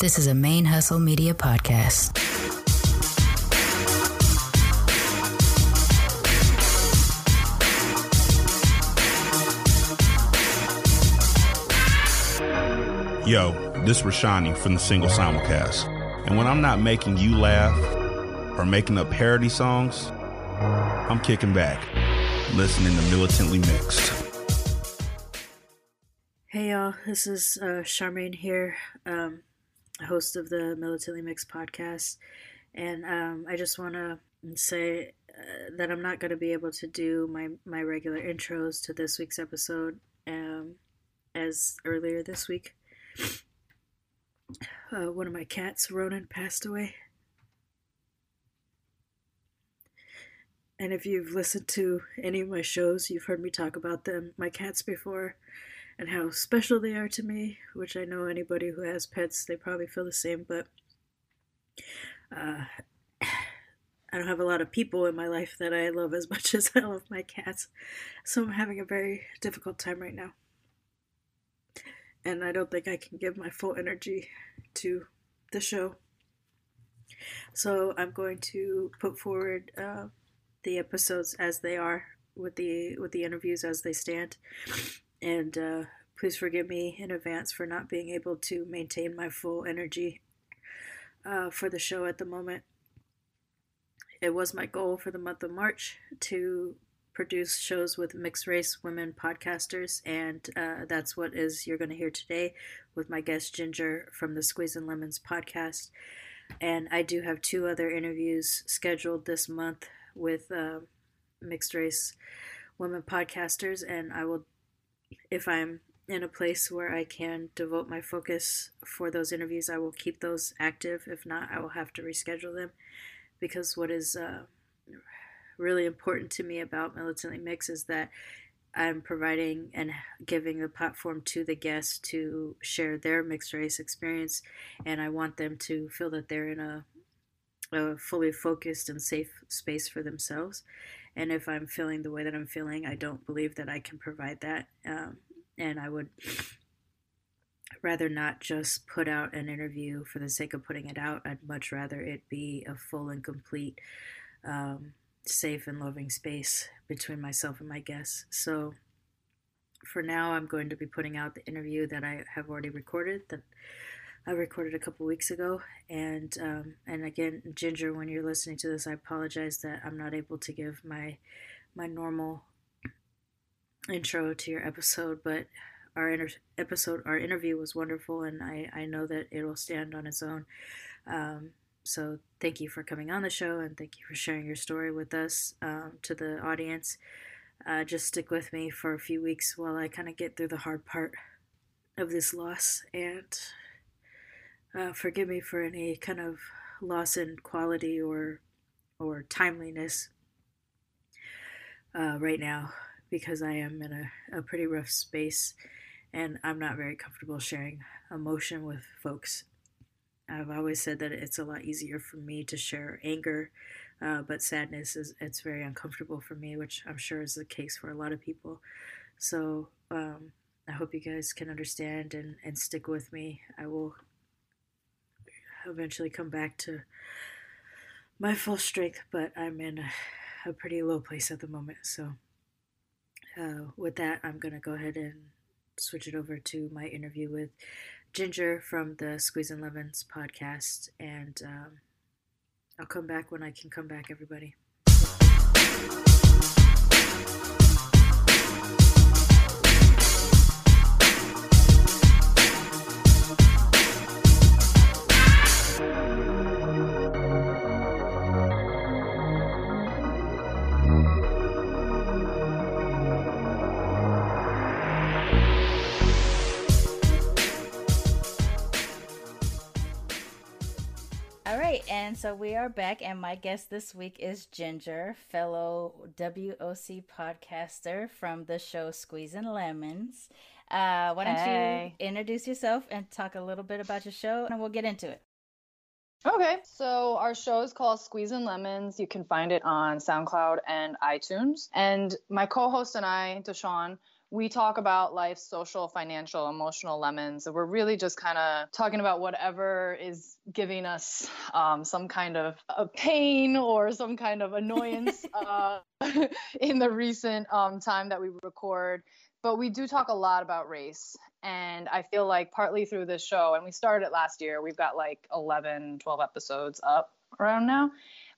This is a ManeHustle Media podcast. Yo, this Rashani from the single simulcast. And when I'm not making you laugh or making up parody songs, I'm kicking back, listening to Militantly Mixed. Hey y'all, this is uh, Sharmane here, um, host of the Militantly Mixed podcast, and um, I just want to say uh, that I'm not going to be able to do my my regular intros to this week's episode um, as earlier this week. Uh, one of my cats, Ronan, passed away. And if you've listened to any of my shows, you've heard me talk about them, my cats before and how special they are to me, which I know anybody who has pets, they probably feel the same, but uh, I don't have a lot of people in my life that I love as much as I love my cats. So I'm having a very difficult time right now. And I don't think I can give my full energy to the show. So I'm going to put forward uh, the episodes as they are with the with the interviews as they stand and uh, please forgive me in advance for not being able to maintain my full energy uh, for the show at the moment. It was my goal for the month of March to produce shows with mixed race women podcasters, and uh, that's what is you're going to hear today with my guest Ginger from the Squeezin' Lemons podcast. And I do have two other interviews scheduled this month with uh, mixed race women podcasters, and I will if I'm in a place where I can devote my focus for those interviews, I will keep those active. If not, I will have to reschedule them because what is uh, really important to me about Militantly Mix is that I'm providing and giving a platform to the guests to share their mixed race experience, and I want them to feel that they're in a, a fully focused and safe space for themselves. And if I'm feeling the way that I'm feeling, I don't believe that I can provide that. Um, and I would rather not just put out an interview for the sake of putting it out. I'd much rather it be a full and complete, um, safe and loving space between myself and my guests. So for now, I'm going to be putting out the interview that I have already recorded that I recorded a couple weeks ago. And um, and again, Ginger, when you're listening to this, I apologize that I'm not able to give my my normal intro to your episode, but our inter- episode, our interview was wonderful, and I I know that it will stand on its own. Um, so thank you for coming on the show, and thank you for sharing your story with us um, to the audience. Uh, just stick with me for a few weeks while I kind of get through the hard part of this loss and uh, forgive me for any kind of loss in quality or or timeliness uh, right now because I am in a, a pretty rough space and I'm not very comfortable sharing emotion with folks. I've always said that it's a lot easier for me to share anger, uh, but sadness is it's very uncomfortable for me, which I'm sure is the case for a lot of people. So um, I hope you guys can understand and, and stick with me. I will eventually come back to my full strength, but I'm in a, a pretty low place at the moment. So, uh, with that, I'm going to go ahead and switch it over to my interview with Ginger from the Squeezin' Lemons podcast. And um, I'll come back when I can come back, everybody. So we are back, and my guest this week is Ginger, fellow WOC podcaster from the show Squeezin' Lemons. Uh, why don't hey. you introduce yourself and talk a little bit about your show, and we'll get into it. Okay, so our show is called Squeezin' Lemons. You can find it on SoundCloud and iTunes. And my co-host and I, Deshawn, we talk about life, social, financial, emotional lemons. We're really just kind of talking about whatever is giving us um, some kind of a pain or some kind of annoyance uh, in the recent um, time that we record. But we do talk a lot about race. And I feel like partly through this show, and we started it last year, we've got like 11, 12 episodes up around now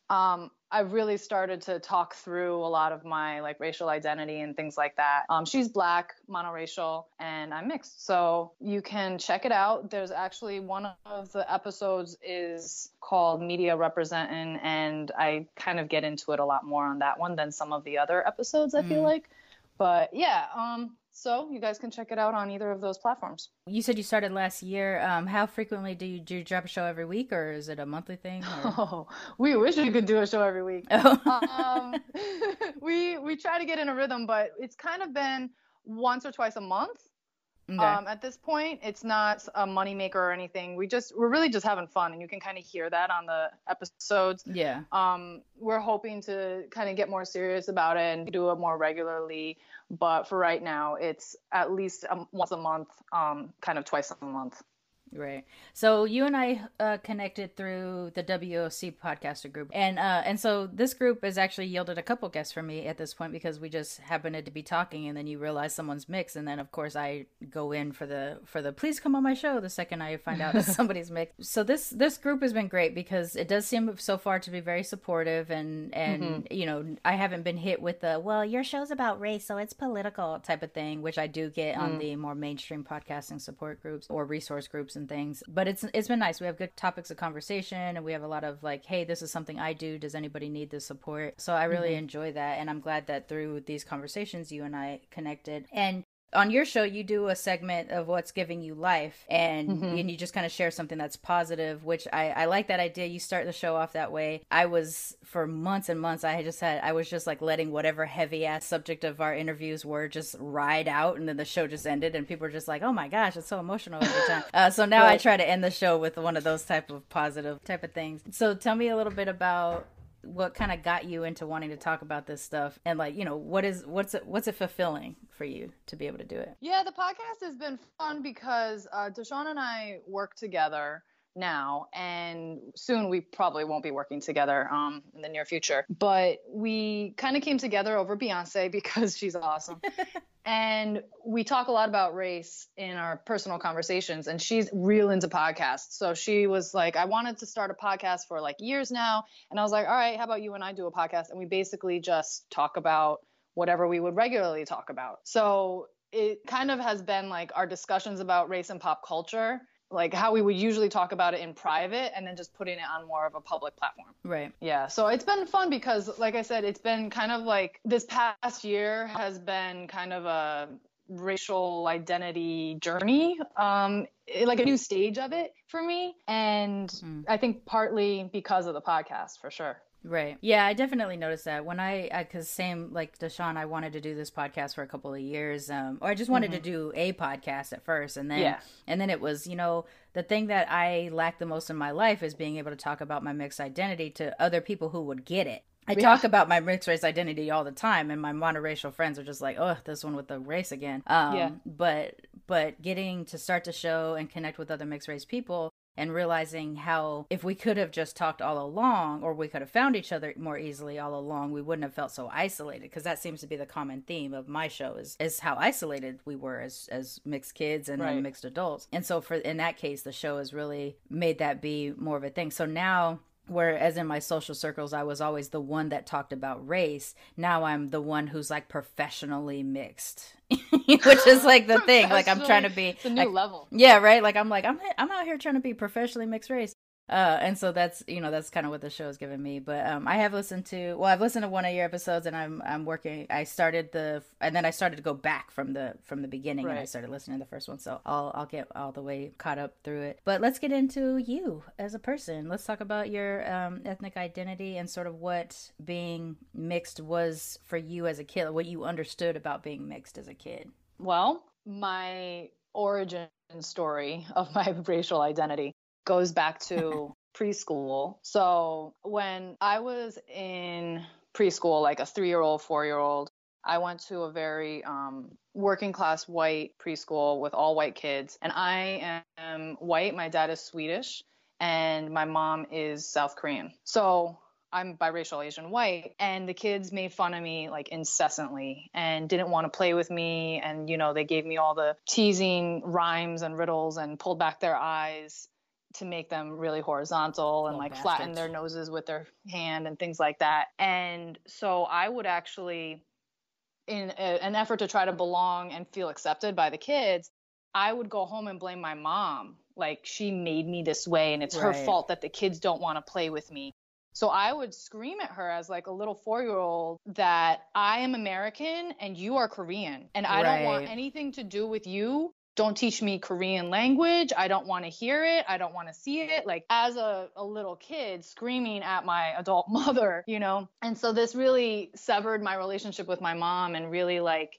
um, I really started to talk through a lot of my like racial identity and things like that. Um, she's black, monoracial, and I'm mixed. So you can check it out. There's actually one of the episodes is called Media Representing, and I kind of get into it a lot more on that one than some of the other episodes, I mm. feel like. But yeah, um, so you guys can check it out on either of those platforms. You said you started last year. Um, how frequently do you, do you drop a show every week, or is it a monthly thing? Or... Oh, we wish we could do a show every week. Oh. um, we we try to get in a rhythm, but it's kind of been once or twice a month. Okay. Um, at this point, it's not a moneymaker or anything. We just we're really just having fun, and you can kind of hear that on the episodes. Yeah. Um, we're hoping to kind of get more serious about it and do it more regularly. But for right now, it's at least um, once a month, um, kind of twice a month. Right. So you and I uh, connected through the WOC podcaster group, and uh, and so this group has actually yielded a couple guests for me at this point because we just happened to be talking, and then you realize someone's mixed, and then of course I go in for the for the please come on my show the second I find out that somebody's mixed. So this this group has been great because it does seem so far to be very supportive, and and mm-hmm. you know I haven't been hit with the well your show's about race so it's political type of thing, which I do get mm. on the more mainstream podcasting support groups or resource groups and things. But it's it's been nice. We have good topics of conversation, and we have a lot of like, hey, this is something I do. Does anybody need the support? So I really mm-hmm. enjoy that, and I'm glad that through these conversations, you and I connected. And on your show you do a segment of what's giving you life and, mm-hmm. and you just kind of share something that's positive which I, I like that idea you start the show off that way i was for months and months i just had i was just like letting whatever heavy ass subject of our interviews were just ride out and then the show just ended and people were just like oh my gosh it's so emotional every time uh, so now right. i try to end the show with one of those type of positive type of things so tell me a little bit about what kind of got you into wanting to talk about this stuff? And like you know what is what's it what's it fulfilling for you to be able to do it? Yeah the podcast has been fun because uh deshaun and i work together now and soon we probably won't be working together um, in the near future. But we kind of came together over beyonce because she's awesome. And we talk a lot about race in our personal conversations and she's real into podcasts. So she was like i wanted to start a podcast for like years now. And i was like all right how about you and i do a podcast? And we basically just talk about whatever we would regularly talk about. So it kind of has been like our discussions about race and pop culture like how we would usually talk about it in private and then just putting it on more of a public platform. Right. Yeah. So it's been fun because like I said, it's been kind of like this past year has been kind of a racial identity journey um like a new stage of it for me and mm. i think partly because of the podcast for sure Right. Yeah, I definitely noticed that when I, because same like Deshaun, I wanted to do this podcast for a couple of years, um, or I just wanted mm-hmm. to do a podcast at first, and then, yeah. and then it was, you know, the thing that I lack the most in my life is being able to talk about my mixed identity to other people who would get it. I yeah. talk about my mixed race identity all the time, and my monoracial friends are just like, "Oh, this one with the race again." Um, yeah. But but getting to start the show and connect with other mixed race people and realizing how if we could have just talked all along or we could have found each other more easily all along we wouldn't have felt so isolated because that seems to be the common theme of my show is is how isolated we were as as mixed kids and right. mixed adults and so for in that case the show has really made that be more of a thing so now whereas in my social circles i was always the one that talked about race. Now i'm the one who's like professionally mixed which is like the thing. Like i'm trying to be it's a new like, level. Yeah right? Like i'm like i'm i'm out here trying to be professionally mixed race uh, and so that's you know that's kind of what the show has given me. But um, I have listened to well, I've listened to one of your episodes, and I'm I'm working. I started the and then I started to go back from the from the beginning, right. and I started listening to the first one. So I'll I'll get all the way caught up through it. But let's get into you as a person. Let's talk about your um, ethnic identity and sort of what being mixed was for you as a kid. What you understood about being mixed as a kid. Well, my origin story of my racial identity goes back to preschool. So when I was in preschool, like a three year old, four year old, I went to a very um, working class white preschool with all white kids, and I am white. My dad is Swedish, and my mom is South Korean. So I'm biracial Asian white, and the kids made fun of me like incessantly and didn't want to play with me. And, you know, they gave me all the teasing rhymes and riddles and pulled back their eyes to make them really horizontal and Little like bastards. flatten their noses with their hand and things like that. And so I would actually, in a, an effort to try to belong and feel accepted by the kids, I would go home and blame my mom. Like she made me this way and it's her fault that the kids don't want to play with me. So I would scream at her as like a little 4-year-old that I am American and you are Korean and I don't want anything to do with you. Don't teach me Korean language. I don't want to hear it. I don't want to see it. Like as a, a little kid screaming at my adult mother, you know? And so this really severed my relationship with my mom and really like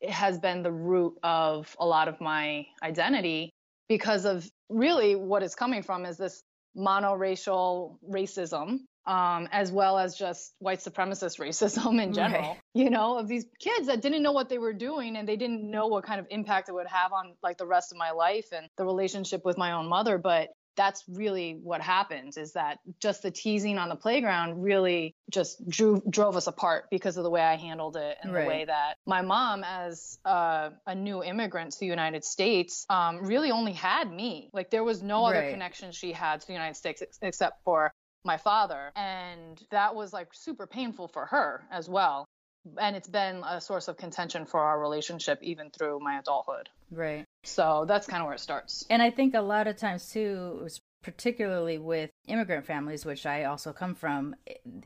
it has been the root of a lot of my identity because of really what it's coming from is this monoracial racism um, as well as just white supremacist racism in general Right. you know of these kids that didn't know what they were doing and they didn't know what kind of impact it would have on like the rest of my life and the relationship with my own mother but that's really what happens is that just the teasing on the playground really just drew drove us apart because of the way I handled it and Right. the way that my mom as uh, a new immigrant to the United States um, really only had me like there was no other Right. connection she had to the United States ex- except for my father and that was like super painful for her as well. And it's been a source of contention for our relationship even through my adulthood. Right. so that's kind of where it starts. And I think a lot of times too, particularly with immigrant families, which I also come from,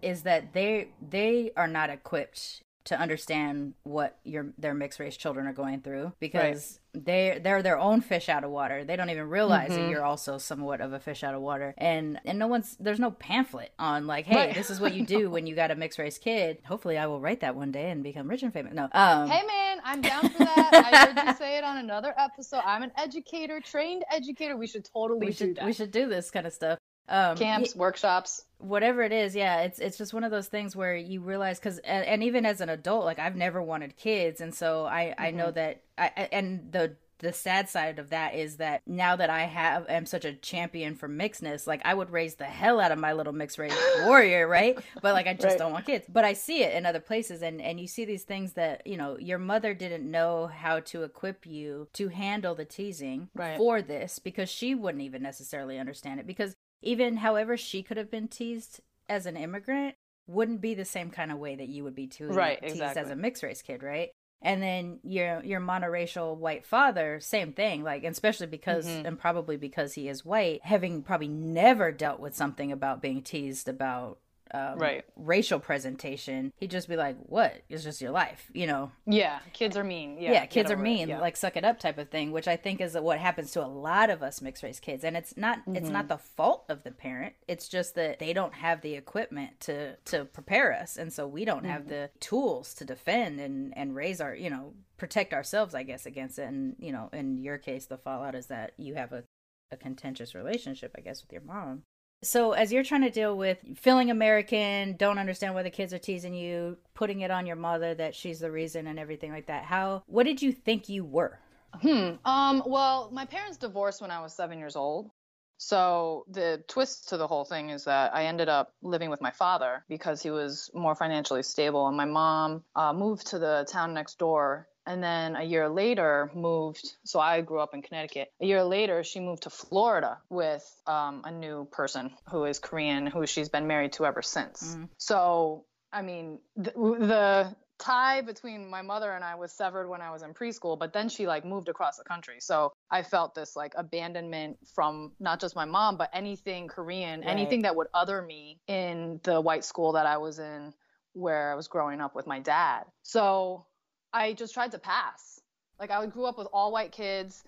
is that they they are not equipped to understand what your their mixed race children are going through because they they're their own fish out of water. They don't even realize that you're also somewhat of a fish out of water. And and no one's there's no pamphlet on like, hey, Right. this is what you do when you got a mixed race kid. Hopefully, I will write that one day and become rich and famous. No, um, Hey man, I'm down for that. I heard you say it on another episode. I'm an educator, trained educator. We should totally we do should that. we should do this kind of stuff. Um, Camps, workshops. whatever it is yeah it's it's just one of those things where you realize because and, and even as an adult like i've never wanted kids and so i i know that i I- and the the sad side of that is that now that I have am such a champion for mixedness, like I would raise the hell out of my little mixed race warrior, right? But like I just Right. don't want kids. But I see it in other places and and you see these things that, you know, your mother didn't know how to equip you to handle the teasing Right. for this because she wouldn't even necessarily understand it because even however she could have been teased as an immigrant wouldn't be the same kind of way that you would be teased, Right, teased exactly. as a mixed race kid, right? And then your your monoracial white father, same thing. Like, especially because, Mm-hmm. and probably because he is white, having probably never dealt with something about being teased about um, Right. racial presentation, he'd just be like, "What? It's just your life," you know? Yeah, kids are mean. Yeah, yeah, kids are mean, Yeah. like suck it up type of thing, which I think is what happens to a lot of us mixed race kids. And it's not it's Mm-hmm. not the fault of the parent. It's just that they don't have the equipment to to prepare us, and so we don't have Mm-hmm. the tools to defend and and raise our you know protect ourselves, I guess, against it. And you know, in your case, the fallout is that you have a a contentious relationship, I guess, with your mom. So, as you're trying to deal with feeling American, don't understand why the kids are teasing you, putting it on your mother that she's the reason and everything like that, how, what did you think you were? Hmm. Um, well, my parents divorced when I was seven years old. So the twist to the whole thing is that I ended up living with my father because he was more financially stable, and my mom uh, moved to the town next door. And then a year later, moved. So I grew up in Connecticut. A year later, she moved to Florida with um, a new person who is Korean, who she's been married to ever since. So I mean, the, the tie between my mother and I was severed when I was in preschool, but then she like moved across the country. So I felt this like abandonment from not just my mom, but anything Korean, Right. anything that would other me in the white school that I was in where I was growing up with my dad. So I just tried to pass. Like I grew up with all white kids.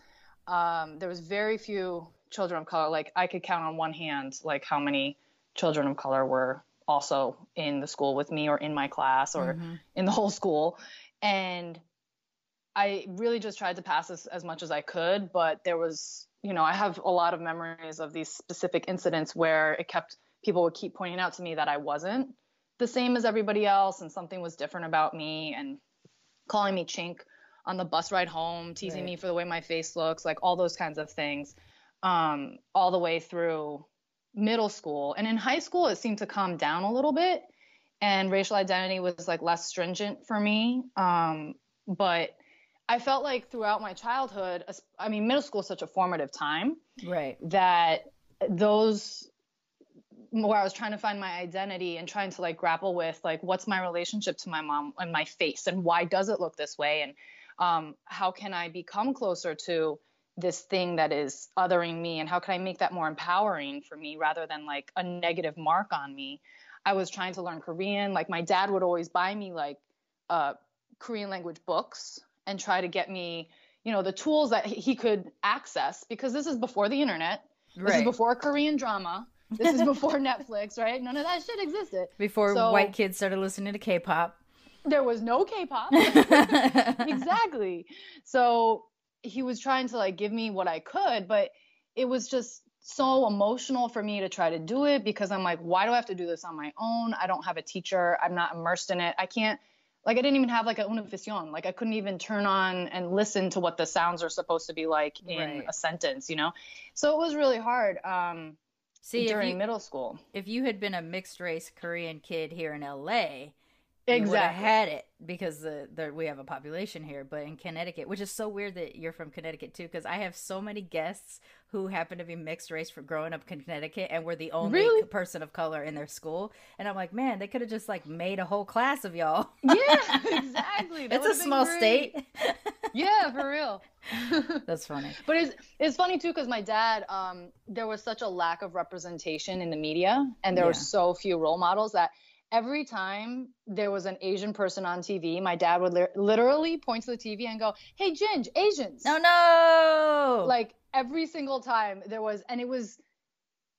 Um, there was very few children of color. Like I could count on one hand like how many children of color were also in the school with me or in my class or in the whole school. And I really just tried to pass as, as much as I could, but there was, you know, I have a lot of memories of these specific incidents where it kept people would keep pointing out to me that I wasn't the same as everybody else and something was different about me and calling me chink on the bus ride home, teasing Right. me for the way my face looks, like all those kinds of things, um, all the way through middle school. And in high school, it seemed to calm down a little bit, and racial identity was like less stringent for me. Um, but I felt like throughout my childhood, I mean, middle school is such a formative time Right. that those where I was trying to find my identity and trying to like grapple with like what's my relationship to my mom and my face and why does it look this way and um, how can I become closer to this thing that is othering me and how can I make that more empowering for me rather than like a negative mark on me. I was trying to learn Korean. Like my dad would always buy me like uh, Korean language books and try to get me, you know, the tools that he- he could access because this is before the internet. This is before Korean drama. This is before Netflix, right? None of that shit existed. Before So- white kids started listening to K-pop. There was no K-pop. exactly. So he was trying to like give me what I could, but it was just so emotional for me to try to do it because I'm like, why do I have to do this on my own? I don't have a teacher. I'm not immersed in it. I can't like I didn't even have like a unification. Like I couldn't even turn on and listen to what the sounds are supposed to be like in Right. a sentence, you know? So it was really hard um See, if during you, middle school. if you had been a mixed race Korean kid here in LA, you would have Exactly. had it because the, the we have a population here. But in Connecticut, which is so weird that you're from Connecticut too, because I have so many guests who happen to be mixed race for growing up in Connecticut, and were the only Really? person of color in their school. And I'm like, man, they could have just like made a whole class of y'all. Yeah, exactly. It's a small great. state. Yeah, for real. That's funny. But it's it's funny too because my dad, um, there was such a lack of representation in the media, and there were so few role models that every time there was an Asian person on TV, my dad would li- literally point to the TV and go, "Hey, Ginge, Asians!" No, no. Like every single time there was, and it was,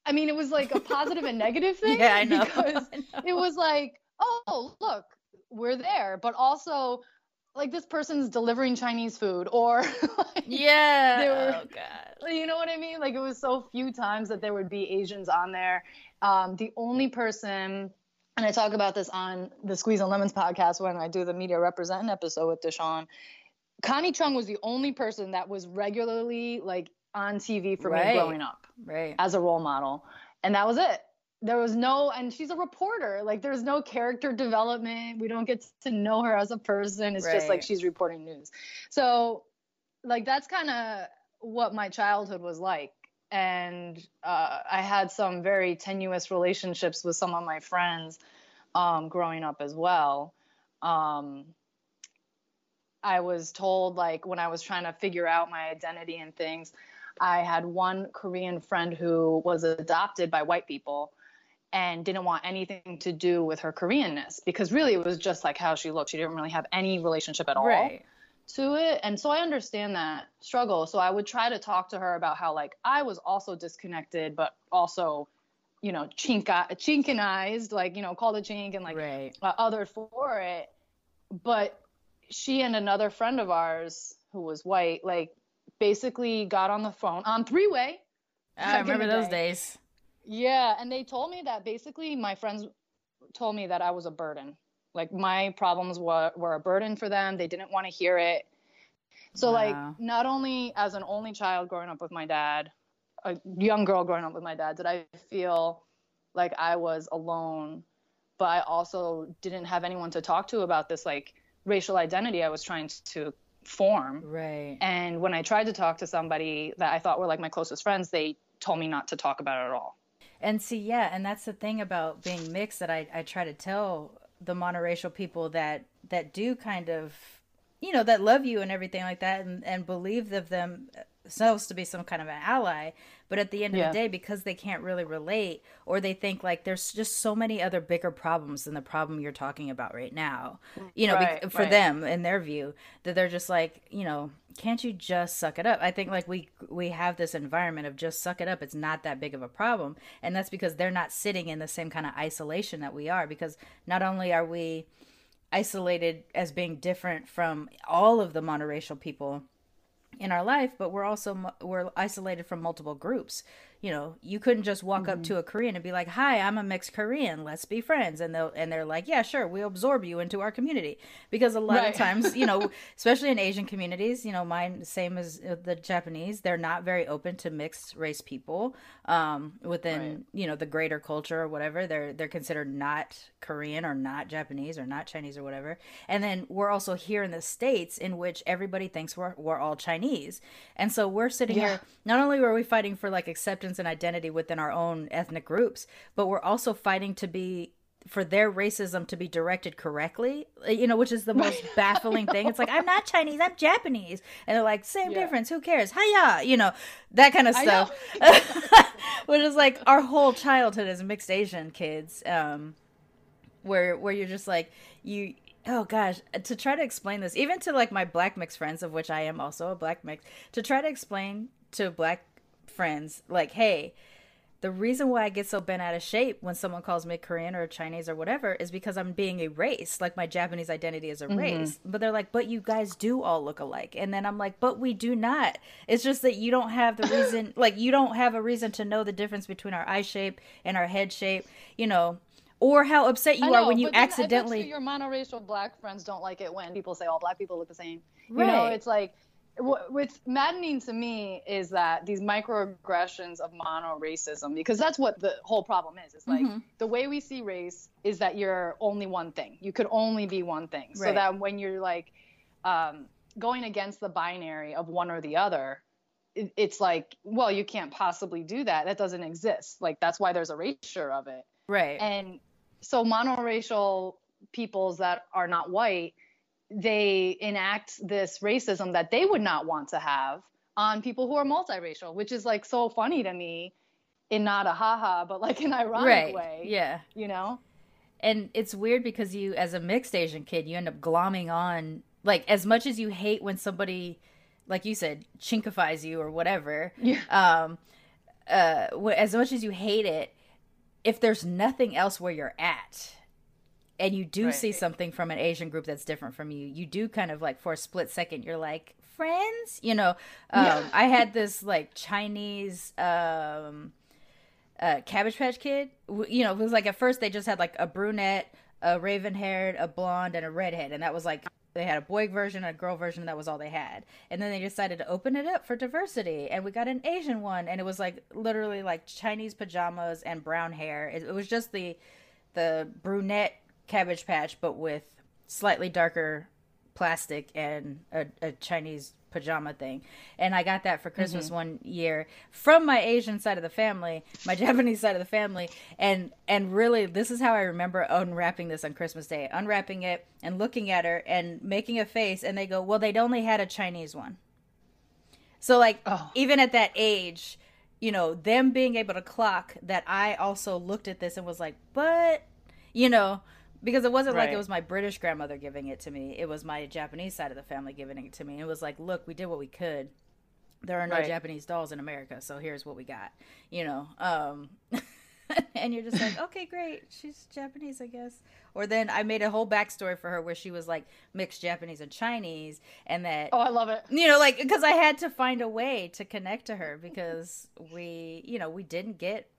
I mean, it was like a positive and negative thing. yeah, I know. Because I know. it was like, oh, look, we're there, but also. Like this person's delivering Chinese food, or like, yeah. they were- oh god. like, You know what I mean? Like it was so few times that there would be Asians on there. Um, the only person, and I talk about this on the Squeezin' Lemons podcast when I do the media representing episode with Deshaun. Connie Chung was the only person that was regularly like on TV for Right. me growing up Right. as a role model, and that was it. There was no, and she's a reporter. Like there's no character development. We don't get to know her as a person. It's just like she's reporting news. So, like that's kind of what my childhood was like. And uh, I had some very tenuous relationships with some of my friends um, growing up as well. Um, I was told, like, when I was trying to figure out my identity and things, I had one Korean friend who was adopted by white people and didn't want anything to do with her Koreanness because really it was just like how she looked. She didn't really have any relationship at all Right. To it. And so I understand that struggle. So I would try to talk to her about how like I was also disconnected, but also, you know, chink chinkinized, like, you know, called a chink and like right. uh, othered for it. But she and another friend of ours who was white, like basically got on the phone on three way. I remember those day. days. Yeah, and they told me that basically my friends told me that I was a burden. Like my problems were, were a burden for them. They didn't want to hear it. So Wow. like not only as an only child growing up with my dad, a young girl growing up with my dad, did I feel like I was alone, but I also didn't have anyone to talk to about this like racial identity I was trying to form. Right. And when I tried to talk to somebody that I thought were like my closest friends, they told me not to talk about it at all. And see, yeah, and that's the thing about being mixed that I, I try to tell the monoracial people that that do kind of you know, that love you and everything like that and, and believe of uh, themselves to be some kind of an ally. But at the end of the day, because they can't really relate or they think like there's just so many other bigger problems than the problem you're talking about right now, mm, you know, bec- for right. them in their view, that they're just like, you know, can't you just suck it up? I think like we we have this environment of just suck it up. It's not that big of a problem, and that's because they're not sitting in the same kind of isolation that we are. Because not only are we isolated as being different from all of the monoracial people in our life but we're also we're isolated from multiple groups you know, you couldn't just walk mm-hmm. up to a Korean and be like, "Hi, I'm a mixed Korean. Let's be friends." And they'll and they're like, "Yeah, sure. We'll absorb you into our community." Because a lot right. of times, you know, especially in Asian communities, you know, mine same as uh, the Japanese, they're not very open to mixed race people um, within, right. you know, the greater culture or whatever. They're they're considered not Korean or not Japanese or not Chinese or whatever. And then we're also here in the states in which everybody thinks we're we're all Chinese. And so we're sitting yeah. here not only were we fighting for like acceptance and identity within our own ethnic groups, but we're also fighting to be for their racism to be directed correctly, you know, which is the most baffling thing. It's like I'm not Chinese, I'm Japanese, and they're like same yeah. difference. Who cares? Hiya, you know, that kind of stuff. which is like our whole childhood as mixed Asian kids, um, where where you're just like you oh gosh to try to explain this even to like my black mix friends of which i am also a black mix to try to explain to black friends like hey the reason why I get so bent out of shape when someone calls me Korean or Chinese or whatever is because I'm being a race. Like my Japanese identity is a mm-hmm. race. But they're like, but you guys do all look alike. And then I'm like, but we do not. It's just that you don't have the reason, like, you don't have a reason to know the difference between our eye shape and our head shape. You know, or how upset you know, are when you accidentally. your monoracial black friends don't like it when people say all black people look the same. Right. You know, it's like what's maddening to me is that these microaggressions of mono racism, because that's what the whole problem is. It's like mm-hmm. the way we see race is that you're only one thing. You could only be one thing. Right. So that when you're like um, going against the binary of one or the other, it, it's like, well, you can't possibly do that. That doesn't exist. Like that's why there's a erasure of it. Right. And so monoracial peoples that are not white they enact this racism that they would not want to have on people who are multiracial which is like so funny to me in not a haha but like an ironic right. way yeah you know and it's weird because you as a mixed asian kid you end up glomming on like as much as you hate when somebody like you said chinkifies you or whatever yeah. um uh as much as you hate it if there's nothing else where you're at and you do right. see something from an asian group that's different from you you do kind of like for a split second you're like friends you know um, yeah. i had this like chinese um uh, cabbage patch kid you know it was like at first they just had like a brunette a raven haired a blonde and a redhead and that was like they had a boy version and a girl version and that was all they had and then they decided to open it up for diversity and we got an asian one and it was like literally like chinese pajamas and brown hair it, it was just the the brunette cabbage patch but with slightly darker plastic and a, a chinese pajama thing. And I got that for Christmas mm-hmm. one year from my Asian side of the family, my Japanese side of the family. And and really this is how I remember unwrapping this on Christmas Day. Unwrapping it and looking at her and making a face and they go, "Well, they'd only had a Chinese one." So like oh. even at that age, you know, them being able to clock that I also looked at this and was like, "But, you know, because it wasn't right. like it was my British grandmother giving it to me. It was my Japanese side of the family giving it to me. It was like, look, we did what we could. There are no right. Japanese dolls in America, so here's what we got. You know, um, and you're just like, okay, great, she's Japanese, I guess. Or then I made a whole backstory for her where she was like mixed Japanese and Chinese, and that oh, I love it. You know, like because I had to find a way to connect to her because we, you know, we didn't get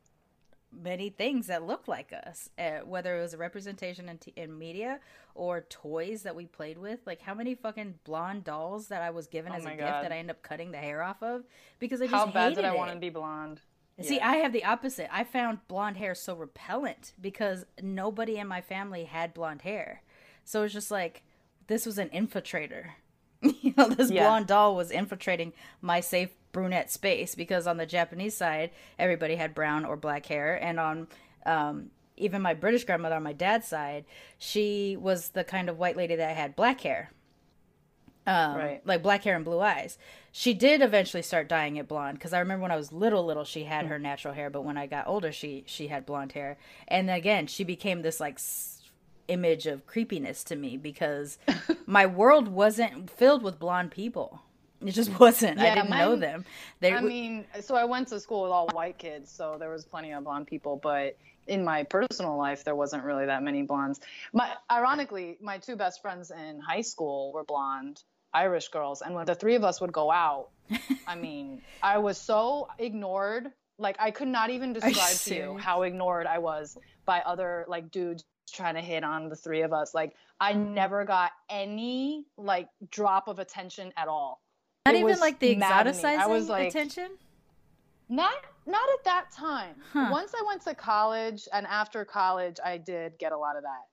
many things that looked like us, uh, whether it was a representation in, t- in media or toys that we played with. Like how many fucking blonde dolls that I was given oh as a God. gift that I end up cutting the hair off of because I just how bad did I want to be blonde? See, I have the opposite. I found blonde hair so repellent because nobody in my family had blonde hair. So it's just like this was an infiltrator. you know, this yeah. blonde doll was infiltrating my safe brunette space because on the Japanese side, everybody had brown or black hair, and on um, even my British grandmother on my dad's side, she was the kind of white lady that had black hair. Um, right. Like black hair and blue eyes. She did eventually start dyeing it blonde because I remember when I was little, little, she had her natural hair, but when I got older, she she had blonde hair. And again, she became this like image of creepiness to me because my world wasn't filled with blonde people. It just wasn't. Yeah, I didn't mine, know them. They, I mean, so I went to school with all white kids, so there was plenty of blonde people, but in my personal life there wasn't really that many blondes. My ironically, my two best friends in high school were blonde Irish girls, and when the three of us would go out, I mean, I was so ignored Like I could not even describe to you how ignored I was by other like dudes trying to hit on the three of us. Like I never got any like drop of attention at all. Not It even like the exoticizing I was like, attention. Not not at that time. Huh. Once I went to college and after college I did get a lot of that.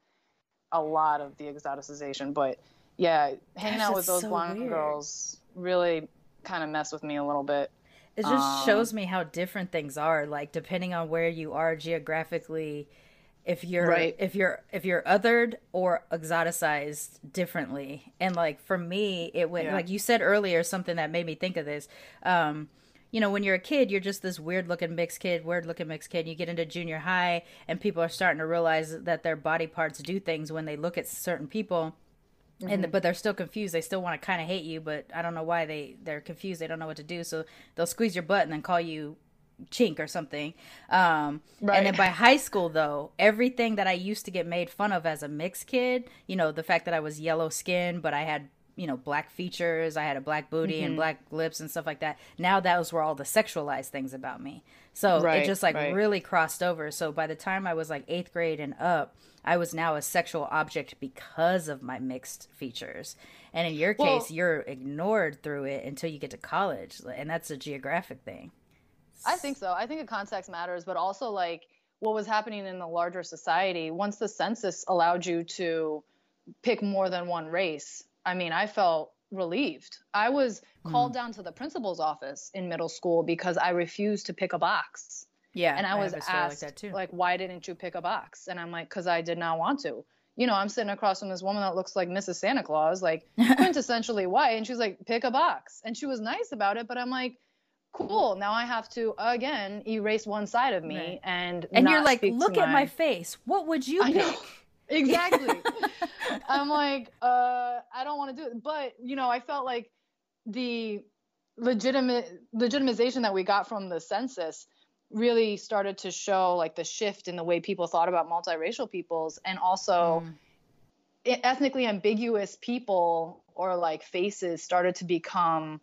A lot of the exoticization, but yeah, hanging Gosh, out with those so blonde weird. girls really kind of messed with me a little bit. It just Um, shows me how different things are, like depending on where you are geographically. If you're Right. if you're if you're othered or exoticized differently, and like for me, it went Yeah. like you said earlier, something that made me think of this. Um, you know, when you're a kid, you're just this weird looking mixed kid, weird looking mixed kid. You get into junior high, and people are starting to realize that their body parts do things when they look at certain people and but they're still confused they still want to kind of hate you but i don't know why they they're confused they don't know what to do so they'll squeeze your butt and then call you chink or something um right. and then by high school though everything that i used to get made fun of as a mixed kid you know the fact that i was yellow skin but i had you know black features i had a black booty Mm-hmm. and black lips and stuff like that now those were all the sexualized things about me so it just like right. really crossed over so by the time i was like eighth grade and up i was now a sexual object because of my mixed features and in your Well- case you're ignored through it until you get to college and that's a geographic thing I think so. I think the context matters, but also like what was happening in the larger society. Once the census allowed you to pick more than one race, I mean, I felt relieved. I was called hmm. down to the principal's office in middle school because I refused to pick a box. yeah And I, was a story asked, like that too like, why didn't you pick a box? And I'm like, because I did not want to. You know, I'm sitting across from this woman that looks like Mrs. Santa Claus, like quintessentially white. And she's like, pick a box. And she was nice about it, but I'm like, cool. Now I have to, again, erase one side of me Right. and and you're like look at my face what would you I pick know. Exactly. I'm like, uh, I don't want to do it. But, you know, I felt like the legitimate legitimization that we got from the census really started to show like the shift in the way people thought about multiracial peoples and also Mm. ethnically ambiguous people or like faces started to become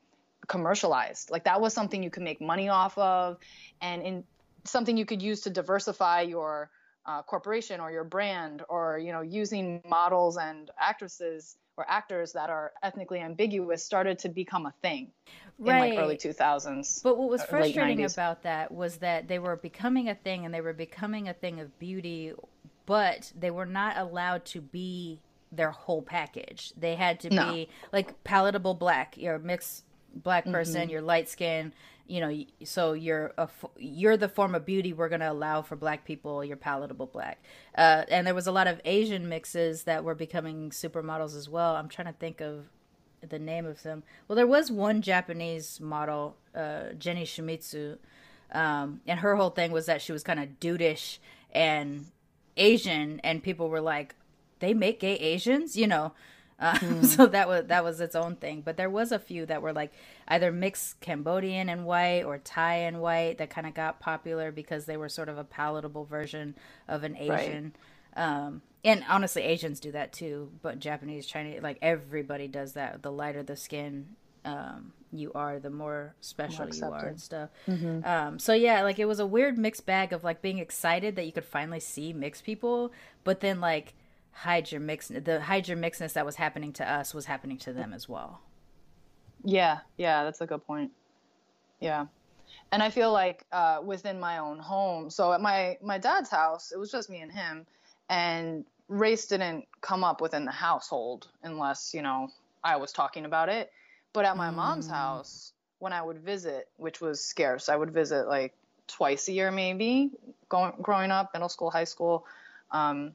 commercialized like that was something you could make money off of and in something you could use to diversify your uh, corporation or your brand or you know using models and actresses or actors that are ethnically ambiguous started to become a thing in like early 2000s But what was uh, frustrating about that was that they were becoming a thing and they were becoming a thing of beauty, but they were not allowed to be their whole package. They had to No. be like palatable black. You're a mixed black person, Mm-hmm. you're light skinned, you know, so you're a you're the form of beauty we're going to allow for black people, you're palatable black. Uh, and there was a lot of Asian mixes that were becoming supermodels as well. I'm trying to think of the name of them. Well, there was one Japanese model, uh, Jenny Shimizu, um, and her whole thing was that she was kind of dudeish and Asian, and people were like, "They make gay Asians," you know. Uh, So that was that was its own thing. But there was a few that were like either mixed Cambodian and white or Thai and white that kind of got popular because they were sort of a palatable version of an Right. Asian. Um, and honestly, Asians do that too, but Japanese, Chinese, like everybody does that. The lighter the skin um, you are, the more special you are and stuff. Um, so yeah, like it was a weird mixed bag of like being excited that you could finally see mixed people, but then like hide your mix, the hide your mixedness that was happening to us was happening to them as well. Yeah, yeah, that's a good point. Yeah. And I feel like uh, within my own home, so at my my dad's house, it was just me and him, and race didn't come up within the household unless you know I was talking about it. But at my mom's house, when I would visit, which was scarce, I would visit like twice a year maybe, going growing up, middle school, high school, um,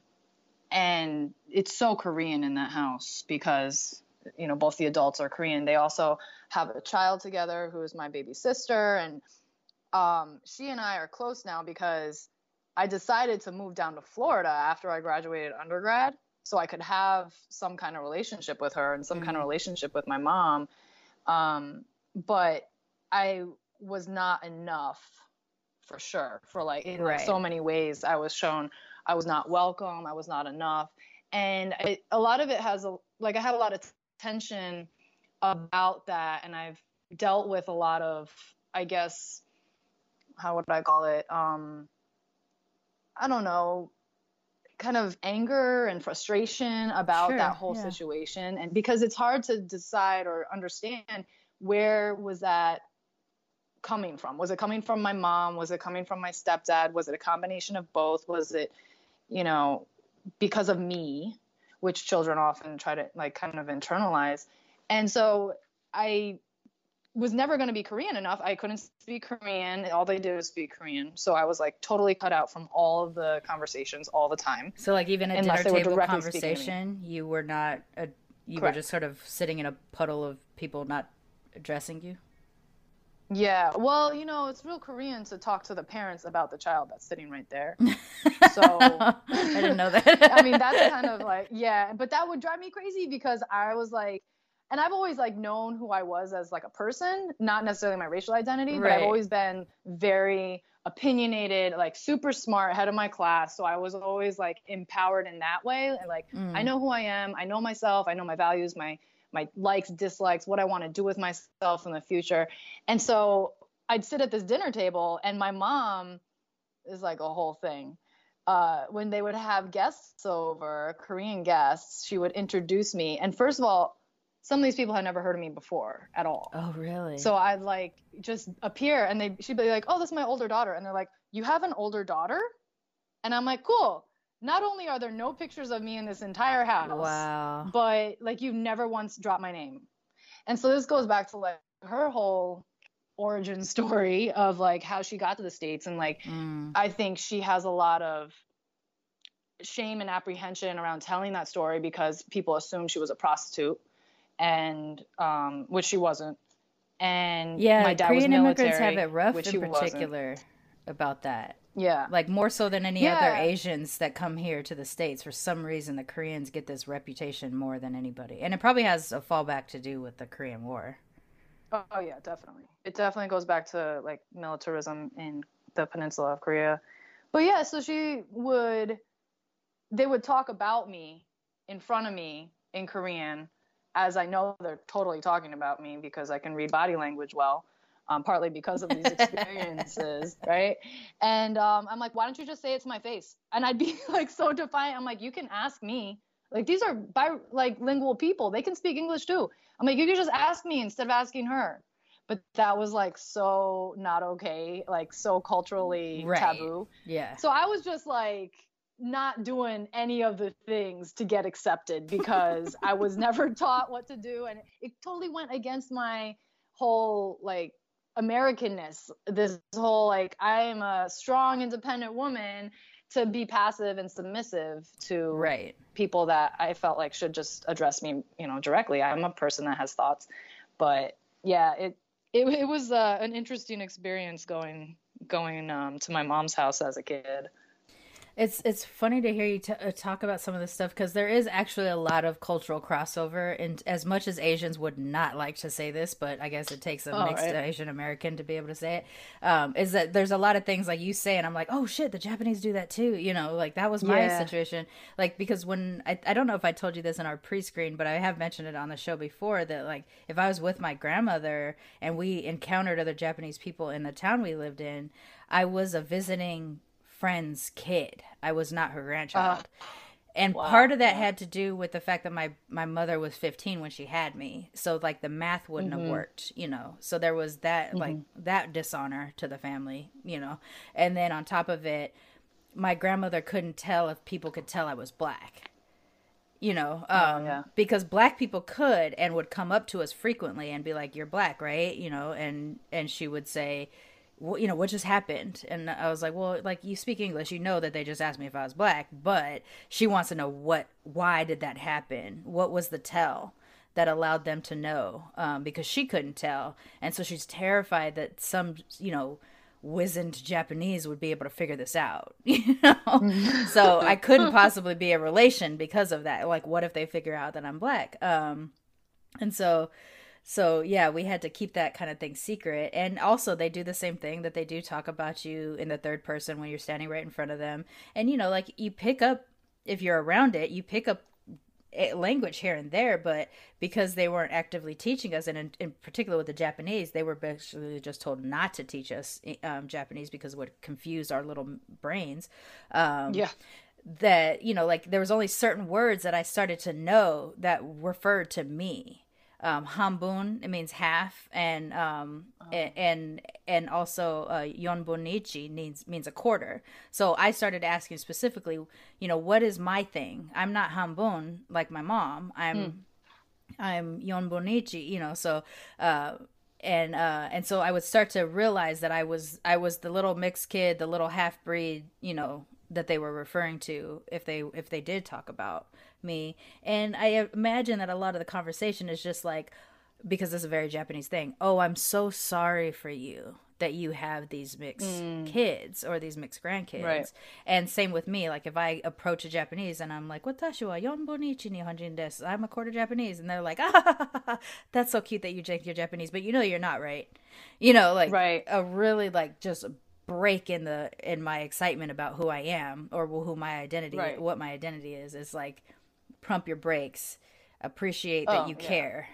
and it's so Korean in that house because you know both the adults are Korean. They also have a child together who is my baby sister, and um, she and I are close now because I decided to move down to Florida after I graduated undergrad, so I could have some kind of relationship with her and some kind of relationship with my mom. Um, but I was not enough for sure for like in like, so many ways I was shown I was not welcome, I was not enough. And it, a lot of it has a like I had a lot of t- tension about that and I've dealt with a lot of I guess how would I call it? Um, I don't know, kind of anger and frustration about Sure, that whole yeah. situation. And because it's hard to decide or understand where was that coming from? Was it coming from my mom? Was it coming from my stepdad? Was it a combination of both? Was it, you know, because of me, which children often try to like kind of internalize. And so I was never going to be Korean enough. I couldn't speak Korean. All they did was speak Korean. So I was like totally cut out from all of the conversations all the time. So, like, even a dinner table directly speaking to me. conversation, you were not, a, you Correct. were just sort of sitting in a puddle of people not addressing you. Yeah. Well, you know, it's real Korean to talk to the parents about the child that's sitting right there. So I didn't know that. I mean, that's kind of like, yeah, but that would drive me crazy because I was like, and I've always like known who I was as like a person, not necessarily my racial identity, but I've always been very opinionated, like super smart, head of my class. So I was always like empowered in that way. And like, Mm. I know who I am, I know myself, I know my values, my my likes, dislikes, what I want to do with myself in the future. And so I'd sit at this dinner table, and my mom is like a whole thing. Uh, when they would have guests over, Korean guests, she would introduce me. And first of all, some of these people had never heard of me before at all. oh, really? So I'd like just appear and they she'd be like, "Oh, this is my older daughter." And they're like, "You have an older daughter?" And I'm like, "Cool. Not only are there no pictures of me in this entire house, wow. but like you've never once dropped my name." And so this goes back to like her whole origin story of like how she got to the states and like Mm. I think she has a lot of shame and apprehension around telling that story because people assume she was a prostitute and um which she wasn't and Yeah, my dad Korean was military immigrants have it rough in he wasn't. particular about that. Yeah. Like more so than any other Asians that come here to the states. For some reason, the Koreans get this reputation more than anybody, and it probably has a fallback to do with the Korean War. oh yeah definitely. It definitely goes back to like militarism in the peninsula of korea. But yeah so she would they would talk about me in front of me in korean as i know they're totally talking about me because i can read body language well um, partly because of these experiences right? And um, i'm like why don't you just say it to my face? And i'd be like so defiant. I'm like you can ask me. Like these are bi- like lingual people. They can speak english too. I'm like you can just ask me instead of asking her. But that was like so not okay like so culturally Right. taboo. Yeah. so I was just like not doing any of the things to get accepted because I was never taught what to do. And it totally went against my whole like Americanness. This whole like I am a strong independent woman to be passive and submissive to Right. people that I felt like should just address me, you know, directly. I'm a person that has thoughts, but yeah, it it, it was uh, an interesting experience going going um, to my mom's house as a kid. It's it's funny to hear you t- uh, talk about some of this stuff because there is actually a lot of cultural crossover, and as much as Asians would not like to say this, but I guess it takes a Oh, mixed right. Asian American to be able to say it. Um, is that there's a lot of things like you say, and I'm like, oh shit, the Japanese do that too. You know, like that was my Yeah. situation. Like because when I I don't know if I told you this in our pre-screen, but I have mentioned it on the show before that like if I was with my grandmother and we encountered other Japanese people in the town we lived in, I was a visiting friend's kid. I was not her grandchild. and part of that had to do with the fact that my my mother was 15 when she had me. So like the math wouldn't have worked, you know. So there was that like that dishonor to the family, you know. And then on top of it, my grandmother couldn't tell if people could tell I was black. You know, um, yeah. because black people could and would come up to us frequently and be like, "You're black, right?" You know, and and she would say, well, you know, what just happened? And I was like, well, like you speak English, you know that they just asked me if I was black, but she wants to know what, why did that happen? What was the tell that allowed them to know? Um, because she couldn't tell, and so she's terrified that some, you know, wizened Japanese would be able to figure this out, you know. so I couldn't possibly be a relation because of that. Like, what if they figure out that I'm black? Um, and so so yeah we had to keep that kind of thing secret and also they do the same thing that they do talk about you in the third person when you're standing right in front of them and you know like you pick up if you're around it you pick up eh, language here and there, but because they weren't actively teaching us, and in, in particular with the Japanese, they were basically just told not to teach us eh, um, Japanese because it would confuse our little brains. Um, Yeah. That you know, like there was only certain words that I started to know that referred to me. Um, hambun it means half, and um, a- and and also uh, yonbonichi means means a quarter. So I started asking specifically, you know, what is my thing? I'm not hambun like my mom. I'm I'm Yonbonichi, you know, so uh and uh and so I would start to realize that I was I was the little mixed kid, the little half breed, you know, that they were referring to if they if they did talk about me. And I imagine that a lot of the conversation is just like because it's a very Japanese thing. Oh, I'm so sorry for you that you have these mixed kids or these mixed grandkids. Right. And same with me. Like if I approach a Japanese and I'm like, "Watashi wa yonbonichi nihonjin desu." I'm a quarter Japanese, and they're like, "Ah, that's so cute that you think you're Japanese, but you know you're not, right?" You know, like Right. a really like just break in the in my excitement about who I am or who my identity, Right. what my identity is. Is like, pump your brakes, appreciate that Oh, you yeah. care,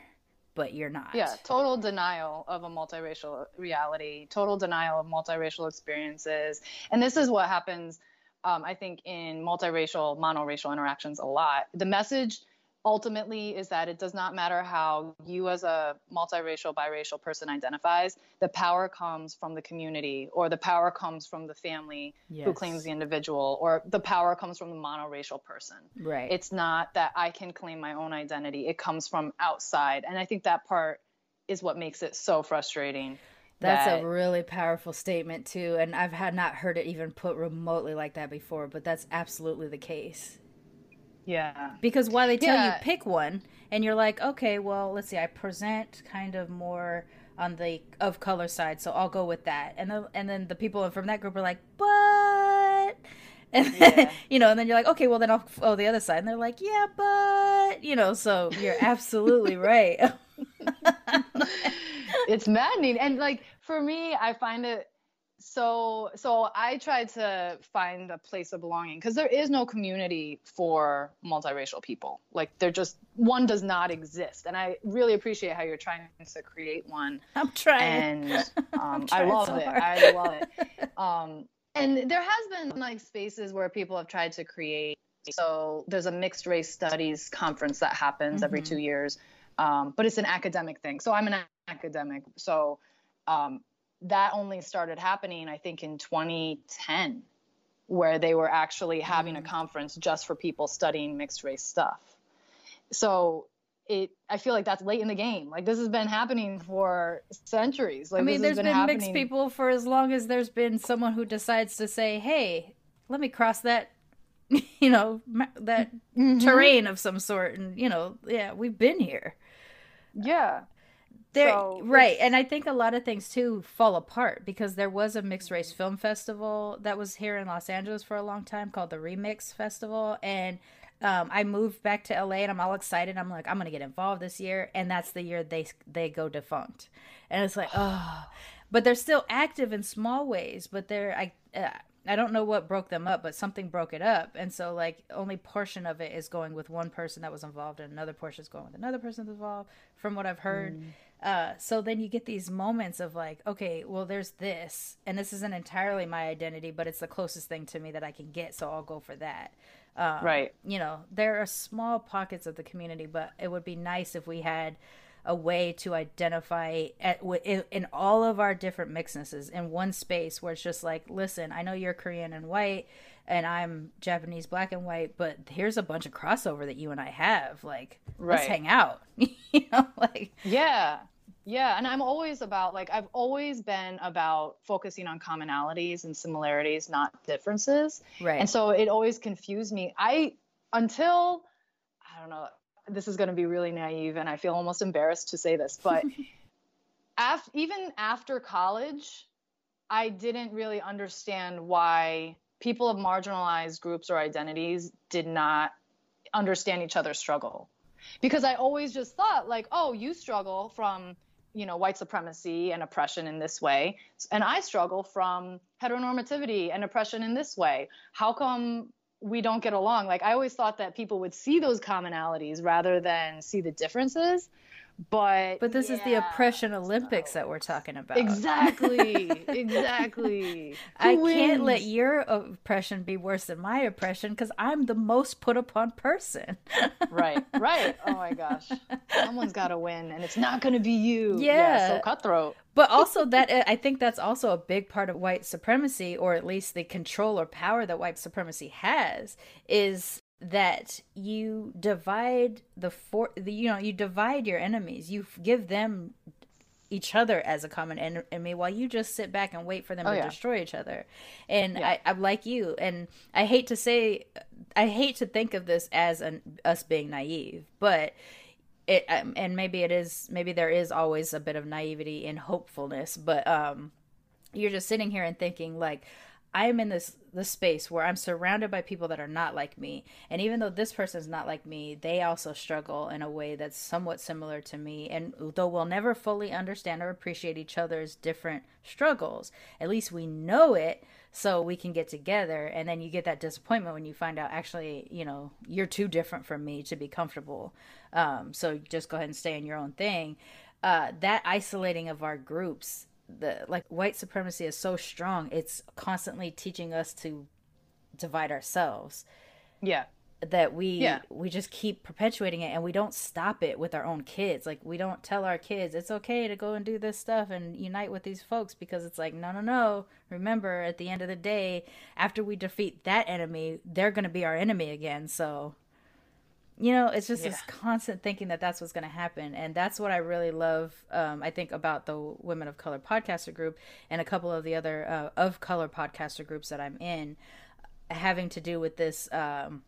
but you're not. Yeah, total denial of a multiracial reality, total denial of multiracial experiences. And this is what happens, um, I think, in multiracial, monoracial interactions a lot. The message ultimately is that it does not matter how you, as a multiracial, biracial person, identifies, the power comes from the community, or the power comes from the family who claims the individual, or the power comes from the monoracial person. Right. It's not that I can claim my own identity. It comes from outside. And I think that part is what makes it so frustrating. That's that- a really powerful statement too, and I've had not heard it even put remotely like that before, but that's absolutely the case. Yeah. Because while they tell you pick one, and you're like, okay, well, let's see, I present kind of more on the of color side, so I'll go with that, and then and then the people from that group are like, but. And then, Yeah. you know, and then you're like, okay, well then I'll oh the other side, and they're like, yeah, but you know, so you're absolutely right. It's maddening. And like for me, I find it so so I try to find a place of belonging because there is no community for multiracial people. Like there just one does not exist. And I really appreciate how you're trying to create one. I'm trying. and um, I trying love so it. hard. I love it. Um, and there has been like spaces where people have tried to create. So there's a mixed race studies conference that happens every Mm-hmm. two years, um, but it's an academic thing. So I'm an academic, so um, that only started happening, I think, in 2010, where they were actually having Mm. a conference just for people studying mixed race stuff. So it, I feel like that's late in the game. Like this has been happening for centuries. Like I mean, there's been, happening. mixed people for as long as there's been someone who decides to say, "Hey, let me cross that, you know, that Mm-hmm. terrain of some sort." And you know, yeah, we've been here. Yeah. There, So right, and I think a lot of things too fall apart because there was a mixed race film festival that was here in Los Angeles for a long time called the Remix Festival, and um, I moved back to LA and I'm all excited. I'm like, I'm gonna get involved this year, and that's the year they they go defunct, and it's like, oh, but they're still active in small ways, but they're I. Uh, I don't know what broke them up, but something broke it up, and so like only portion of it is going with one person that was involved, and another portion is going with another person that's involved. From what I've heard, uh, so then you get these moments of like, okay, well, there's this, and this isn't entirely my identity, but it's the closest thing to me that I can get, so I'll go for that. Um, Right. You know, there are small pockets of the community, but it would be nice if we had a way to identify at, in, in all of our different mixnesses in one space where it's just like, listen, I know you're Korean and white, and I'm Japanese black and white, but here's a bunch of crossover that you and I have. Like, let's hang out. you know, like Yeah. Yeah. And I'm always about, like, I've always been about focusing on commonalities and similarities, not differences. right. And so it always confused me. I, until, I don't know, this is going to be really naive and I feel almost embarrassed to say this, but af- even after college, I didn't really understand why people of marginalized groups or identities did not understand each other's struggle. Because I always just thought, like, oh, you struggle from, you know, white supremacy and oppression in this way, and I struggle from heteronormativity and oppression in this way. How come we don't get along. Like I always thought that people would see those commonalities rather than see the differences. But But this is the oppression Olympics that we're talking about. Exactly. exactly. I Who can't let your oppression be worse than my oppression because I'm the most put upon person. Right, right. Oh my gosh. Someone's got to win, and it's not going to be you. Yeah. So cutthroat. but also that uh, I think that's also a big part of white supremacy, or at least the control or power that white supremacy has, is that you divide the for the you know you divide your enemies. You give them each other as a common en- enemy while you just sit back and wait for them Oh, to yeah. destroy each other and Yeah. I, i'm like you and i hate to say i hate to think of this as an us being naive but it um, and maybe it is maybe there is always a bit of naivety and hopefulness but um you're just sitting here and thinking like i'm in this this space where i'm surrounded by people that are not like me. And even though this person's not like me they also struggle in a way that's somewhat similar to me. And though we'll never fully understand or appreciate each other's different struggles at least we know it so we can get together. And then you get that disappointment when you find out actually you know you're too different from me to be comfortable. Um, so just go ahead and stay in your own thing. Uh, that isolating of our groups the like white supremacy is so strong it's constantly teaching us to divide ourselves Yeah. that we Yeah. we just keep perpetuating it and we don't stop it with our own kids like we don't tell our kids it's okay to go and do this stuff and unite with these folks because it's like no no no remember at the end of the day after we defeat that enemy they're going to be our enemy again so you know it's just this constant thinking that that's what's going to happen and that's what i really love um, i think about the women of color podcaster group and a couple of the other uh, of color podcaster groups that i'm in having to do with this um,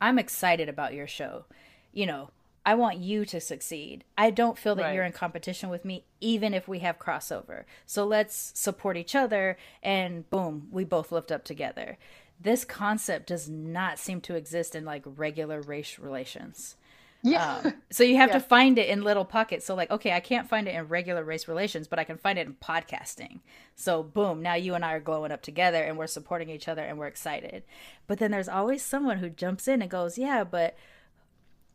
i'm excited about your show. You know i want you to succeed. I don't feel that Right. you're in competition with me even if we have crossover. So let's support each other and boom we both lift up together this concept does not seem to exist in like regular race relations Yeah. um, so you have Yeah. to find it in little pockets. So like, okay, I can't find it in regular race relations, but I can find it in podcasting. So boom, now you and I are glowing up together and we're supporting each other and we're excited. But then there's always someone who jumps in and goes, "Yeah, but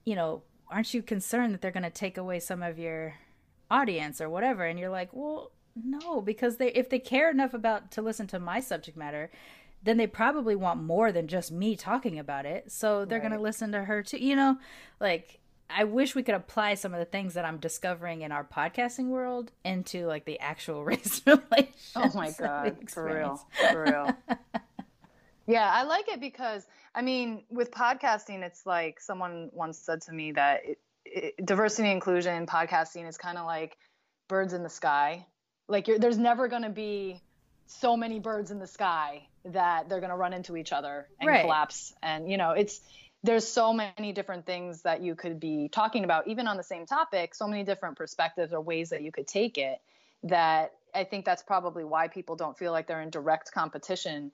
you know, aren't you concerned that they're going to take away some of your audience or whatever?" And you're like, "Well, no, because they if they care enough about to listen to my subject matter, then they probably want more than just me talking about it. So they're going to listen to her too. You know, like I wish we could apply some of the things that I'm discovering in our podcasting world into like the actual race relations. Oh my god, for real, for real. yeah, I like it because I mean, with podcasting, it's like someone once said to me that it, it, diversity and inclusion podcasting is kind of like birds in the sky. Like you're, there's never going to be so many birds in the sky that they're going to run into each other and Right. collapse. And you know, it's there's so many different things that you could be talking about, even on the same topic. So many different perspectives or ways that you could take it. That I think that's probably why people don't feel like they're in direct competition.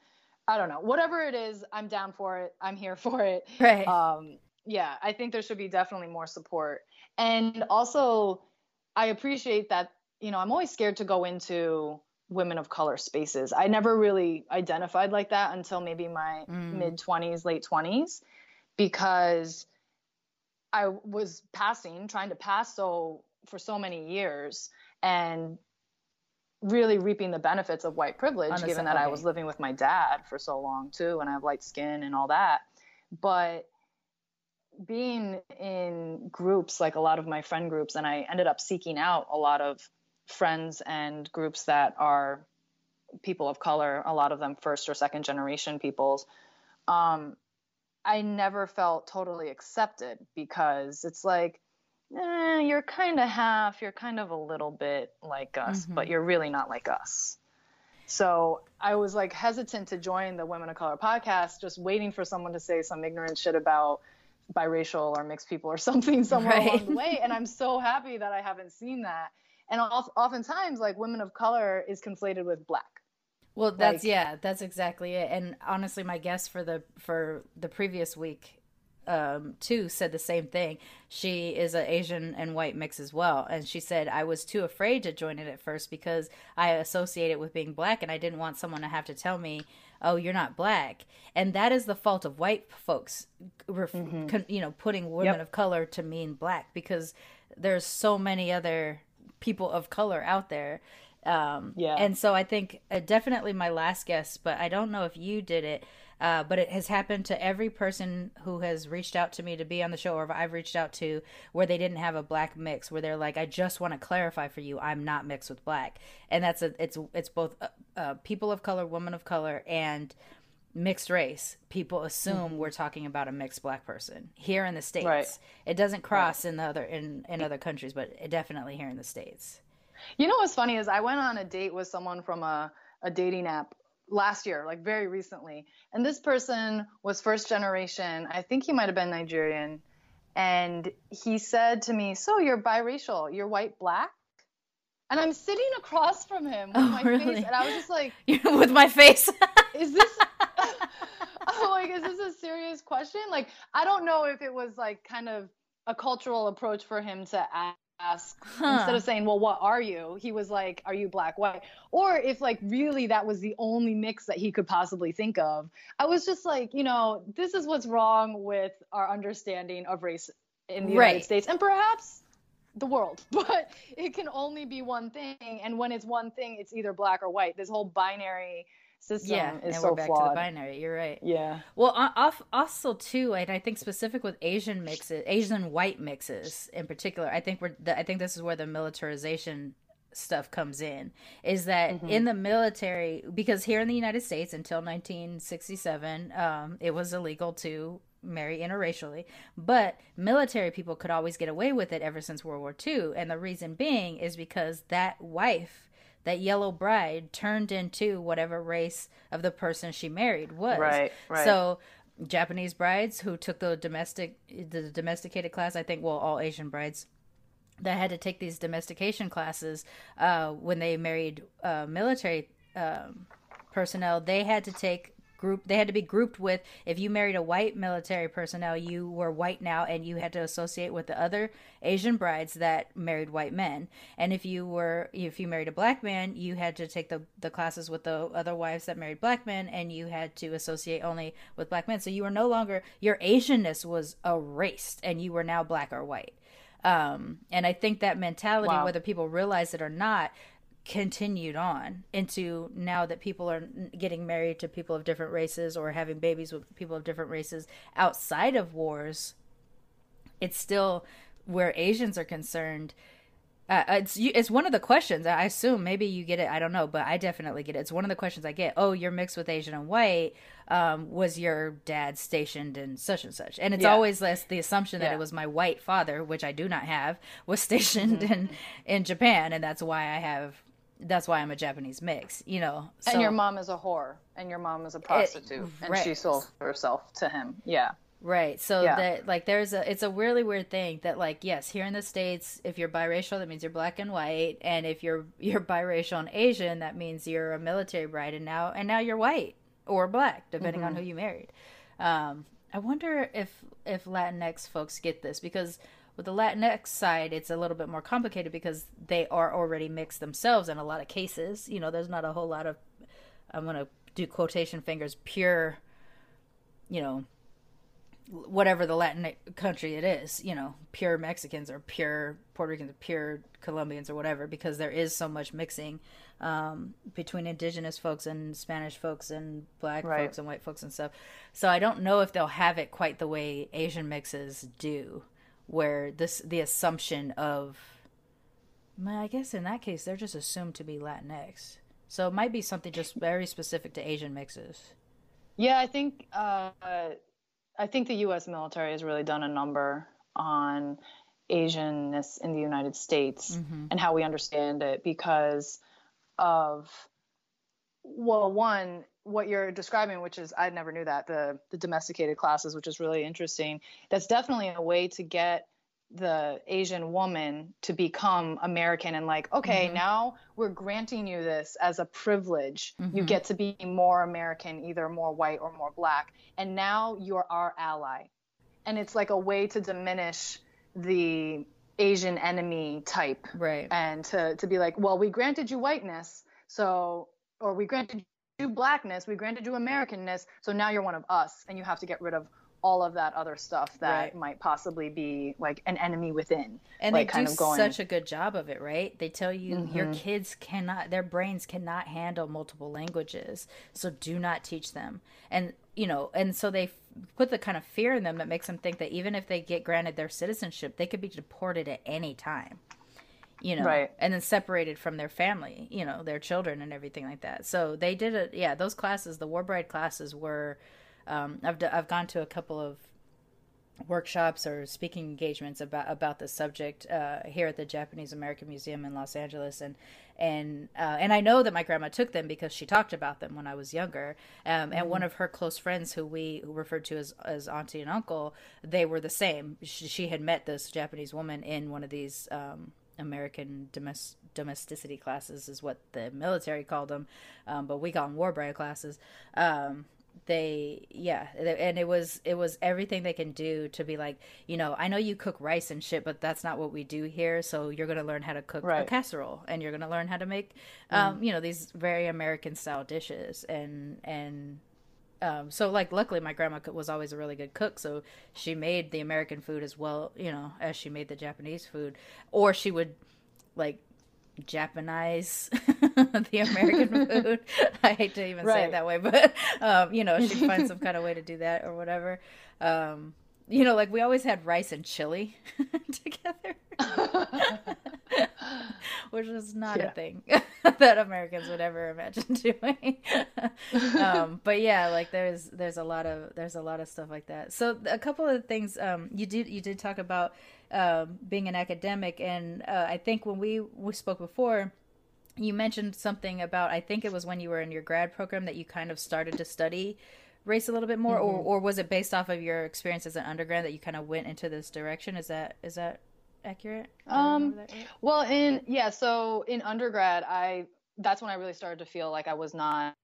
I don't know. Whatever it is, I'm down for it. I'm here for it. Right. Um, yeah, I think there should be definitely more support. And also, I appreciate that, you know, I'm always scared to go into women of color spaces. I never really identified like that until maybe my Mm. mid 20s, late 20s, because I was passing, trying to pass so for so many years and really reaping the benefits of white privilege, On the given that I was living with my dad for so long too, and I have light skin and all that. But being in groups like a lot of my friend groups, and I ended up seeking out a lot of friends and groups that are people of color, a lot of them first or second generation peoples. Um, I never felt totally accepted because it's like, eh, you're kind of half, you're kind of a little bit like us, Mhm. but you're really not like us. So I was like hesitant to join the Women of Color podcast, just waiting for someone to say some ignorant shit about biracial or mixed people or something somewhere Right. along the way. And I'm so happy that I haven't seen that. And of- oftentimes, like women of color is conflated with black. Well, that's Like- yeah, that's exactly it. And honestly, my guest for the for the previous week, um, too, said the same thing. She is an Asian and white mix as well, and she said I was too afraid to join it at first because I associate it with being black, and I didn't want someone to have to tell me, oh you're not black and that is the fault of white folks ref- Mm-hmm. con- you know putting women Yep. of color to mean black because there's so many other people of color out there um Yeah. and so i think uh, definitely my last guess but i don't know if you did it uh, but it has happened to every person who has reached out to me to be on the show or I've reached out to where they didn't have a black mix where they're like I just want to clarify for you I'm not mixed with black and that's a it's it's both uh, uh, people of color women of color and mixed race people assume mm-hmm. we're talking about a mixed black person here in the states Right. it doesn't cross in the other in in other countries but it definitely here in the states You know what's funny is I went on a date with someone from a, a dating app last year, like very recently. And this person was first generation. I think he might have been Nigerian. And he said to me, So you're biracial, you're white black? And I'm sitting across from him with Oh, my really? face. And I was just like, with my face Is this. I'm like, is this a serious question? Like, I don't know if it was like kind of a cultural approach for him to ask instead of saying, "Well, what are you?" He was like, "Are you black, white?" Or if like really that was the only mix that he could possibly think of. I was just like, you know, this is what's wrong with our understanding of race in the Right. United States and perhaps the world. But it can only be one thing, and when it's one thing, it's either black or white. This whole binary system yeah is and so we're back flawed. to the binary you're right Yeah. Well, off, also too, and I think specific with Asian mixes, Asian white mixes in particular. I think we're, the, I think this is where the militarization stuff comes in. Is that in the military? Because here in the United States, until 1967, um, it was illegal to marry interracially, but military people could always get away with it ever since World War II, and the reason being is because that wife that yellow bride turned into whatever race of the person she married was. Right, right. So Japanese brides who took the domestic the domesticated class, I think well all Asian brides that had to take these domestication classes uh, when they married uh, military um, personnel, they had to take group they had to be grouped with if you married a white military personnel you were white now and you had to associate with the other asian brides that married white men. And if you were if you married a black man you had to take the the classes with the other wives that married black men and you had to associate only with black men. So you were no longer your asianness was erased and you were now black or white. Um, and I think that mentality, Wow. whether people realize it or not, continued on into now that people are getting married to people of different races or having babies with people of different races outside of wars. It's still where Asians are concerned. Uh, it's it's one of the questions. I assume maybe you get it. I don't know, but I definitely get it. It's one of the questions I get. Oh, you're mixed with Asian and white. Um, was your dad stationed in such and such? And it's Yeah. always less the assumption that Yeah. it was my white father, which I do not have, was stationed in in Japan, and that's why I have. That's why I'm a Japanese mix. You know. So, and your mom is a whore, and your mom is a prostitute, and she sold herself to him. Yeah. Right. So Yeah. that like there's a it's a really weird thing that like yes, here in the states if you're biracial that means you're black and white and if you're you're biracial and Asian that means you're a military bride and now and now you're white or black depending on who you married. Um I wonder if if Latinx folks get this because with the Latinx side it's a little bit more complicated because they are already mixed themselves in a lot of cases. You know, there's not a whole lot of I'm going to do quotation fingers pure you know whatever the Latin country it is, you know, pure Mexicans or pure Puerto Ricans or pure Colombians or whatever, because there is so much mixing um, between indigenous folks and Spanish folks and black Right. folks and white folks and stuff. So I don't know if they'll have it quite the way Asian mixes do, where this the assumption of, well, I guess in that case they're just assumed to be Latinx. So it might be something just very specific to Asian mixes. Yeah, I think uh, I think the U.S. military has really done a number on Asianness in the United States and how we understand it because of well, one what you're describing, which is I never knew that the the domesticated classes, which is really interesting. That's definitely a way to get the Asian woman to become American and like, okay, mm-hmm. now we're granting you this as a privilege. You mm-hmm. get to be more American, either more white or more black. And now you're our ally. And it's like a way to diminish the Asian enemy type Right. and to, to be like, well, we granted you whiteness, so or we granted you blackness, we granted you Americanness, so now you're one of us, and you have to get rid of all of that other stuff that Right. might possibly be like an enemy within. and like they kind do of going such a good job of it right they tell you your Mhm. kids cannot their brains cannot handle multiple languages so do not teach them and you know and so they f- put the kind of fear in them that makes them think that even if they get granted their citizenship they could be deported at any time you know Right. and then separated from their family you know their children and everything like that so they did it yeah those classes the war bride classes were um, I've, d- I've gone to a couple of workshops or speaking engagements about about the subject uh, here at the Japanese American Museum in Los Angeles, and and uh, and I know that my grandma took them because she talked about them when I was younger. Um, and one of her close friends, who we referred to as as auntie and uncle, they were the same. She, she had met this Japanese woman in one of these. Um, American domest- domesticity classes is what the military called them, um, but we call them war bride classes. Um, they yeah and it was it was everything they can do to be like you know i know you cook rice and shit but that's not what we do here so you're gonna learn how to cook a casserole and you're gonna learn how to make um you know these very american style dishes and and um, so like luckily my grandma was always a really good cook so she made the american food as well you know as she made the japanese food or she would like Japanize the American food. I hate to even say it that way, but um, you know, she'd find some kind of way to do that or whatever. Um, you know, like we always had rice and chili together, which was not a thing that Americans would ever imagine doing. um, but yeah, like there's there's a lot of there's a lot of stuff like that. So a couple of things um, you did you did talk about um, being an academic, and uh, I think when we we spoke before, you mentioned something about I think it was when you were in your grad program that you kind of started to study race a little bit more, or or was it based off of your experience as an undergrad that you kind of went into this direction? Is that is that accurate? Um, that right? Well, in yeah, so in undergrad, I that's when I really started to feel like I was not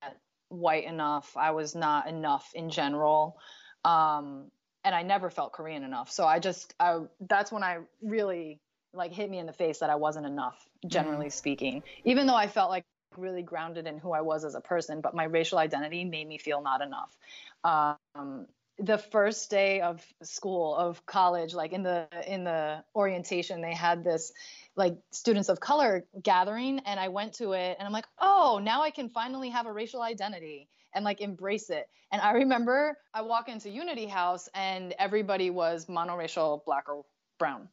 white enough. I was not enough in general. Um, and I never felt Korean enough. So I just I that's when I really like hit me in the face that I wasn't enough, generally speaking. Even though I felt like really grounded in who I was as a person, but my racial identity made me feel not enough. Um, the first day of school of college like in the in the orientation they had this like students of color gathering and i went to it and i'm like oh now i can finally have a racial identity and like embrace it and i remember i walk into unity house and everybody was monoracial black or brown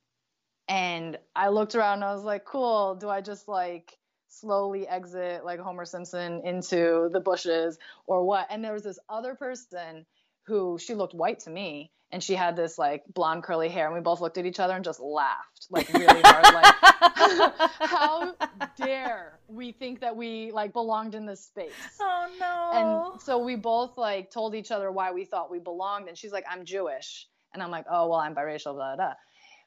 and i looked around and i was like cool do i just like slowly exit like homer simpson into the bushes or what and there was this other person who she looked white to me and she had this like blonde curly hair and we both looked at each other and just laughed like really hard like how dare we think that we like belonged in this space oh no! and so we both like told each other why we thought we belonged and she's like i'm jewish and i'm like oh well i'm biracial blah blah, blah.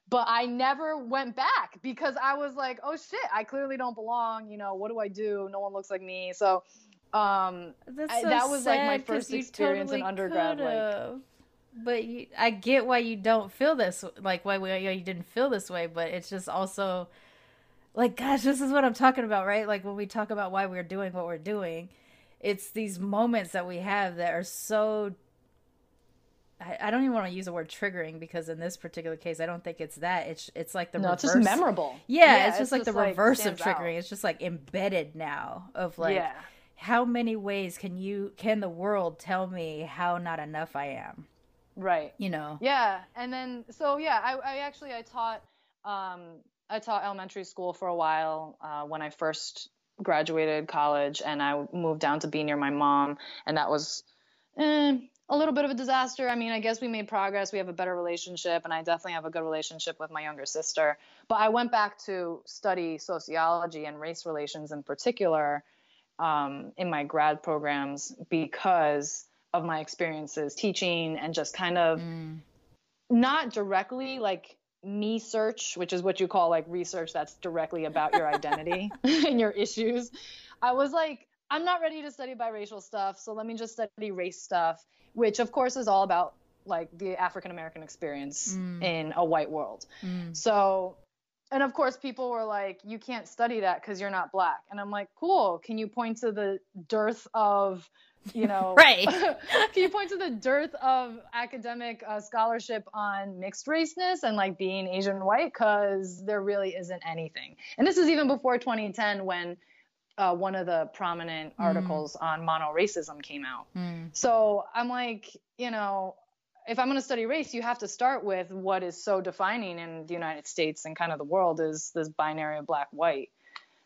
But i never went back because i was like oh shit i clearly don't belong you know what do i do no one looks like me so um That's I- that was, like, my first experience in undergrad, could've. but you, I get why you don't feel this, like why we, you didn't feel this way. But it's just also, like, gosh, this is what I'm talking about, right? Like when we talk about why we're doing what we're doing, it's these moments that we have that are so. I, I don't even want to use the word triggering because in this particular case, I don't think it's that. It's it's like the no reverse. it's just memorable Yeah, it's just like the reverse of stands out. triggering. It's just like embedded now of like yeah how many ways can you can the world tell me how not enough I am? right You know. Yeah, and then so yeah, I, I actually I taught um, I taught elementary school for a while uh, when I first graduated college, and I moved down to be near my mom, and that was eh, a little bit of a disaster. I mean, I guess we made progress. We have a better relationship, and I definitely have a good relationship with my younger sister. But I went back to study sociology and race relations in particular um, in my grad programs because of my experiences teaching and just kind of Mm. not directly like me search, which is what you call like research that's directly about your identity and your issues. I was like, I'm not ready to study biracial stuff, so let me just study race stuff, which of course is all about like the African American experience Mm. in a white world. Mm. So and of course people were like you can't study that because you're not black and i'm like cool can you point to the dearth of you know right can you point to the dearth of academic uh, scholarship on mixed raceness and like being asian white because there really isn't anything and this is even before 2010 when uh, one of the prominent Mm. articles on mono racism came out. Mm. so i'm like you know if i'm going to study race you have to start with what is so defining in the united states and kind of the world is this binary of black white.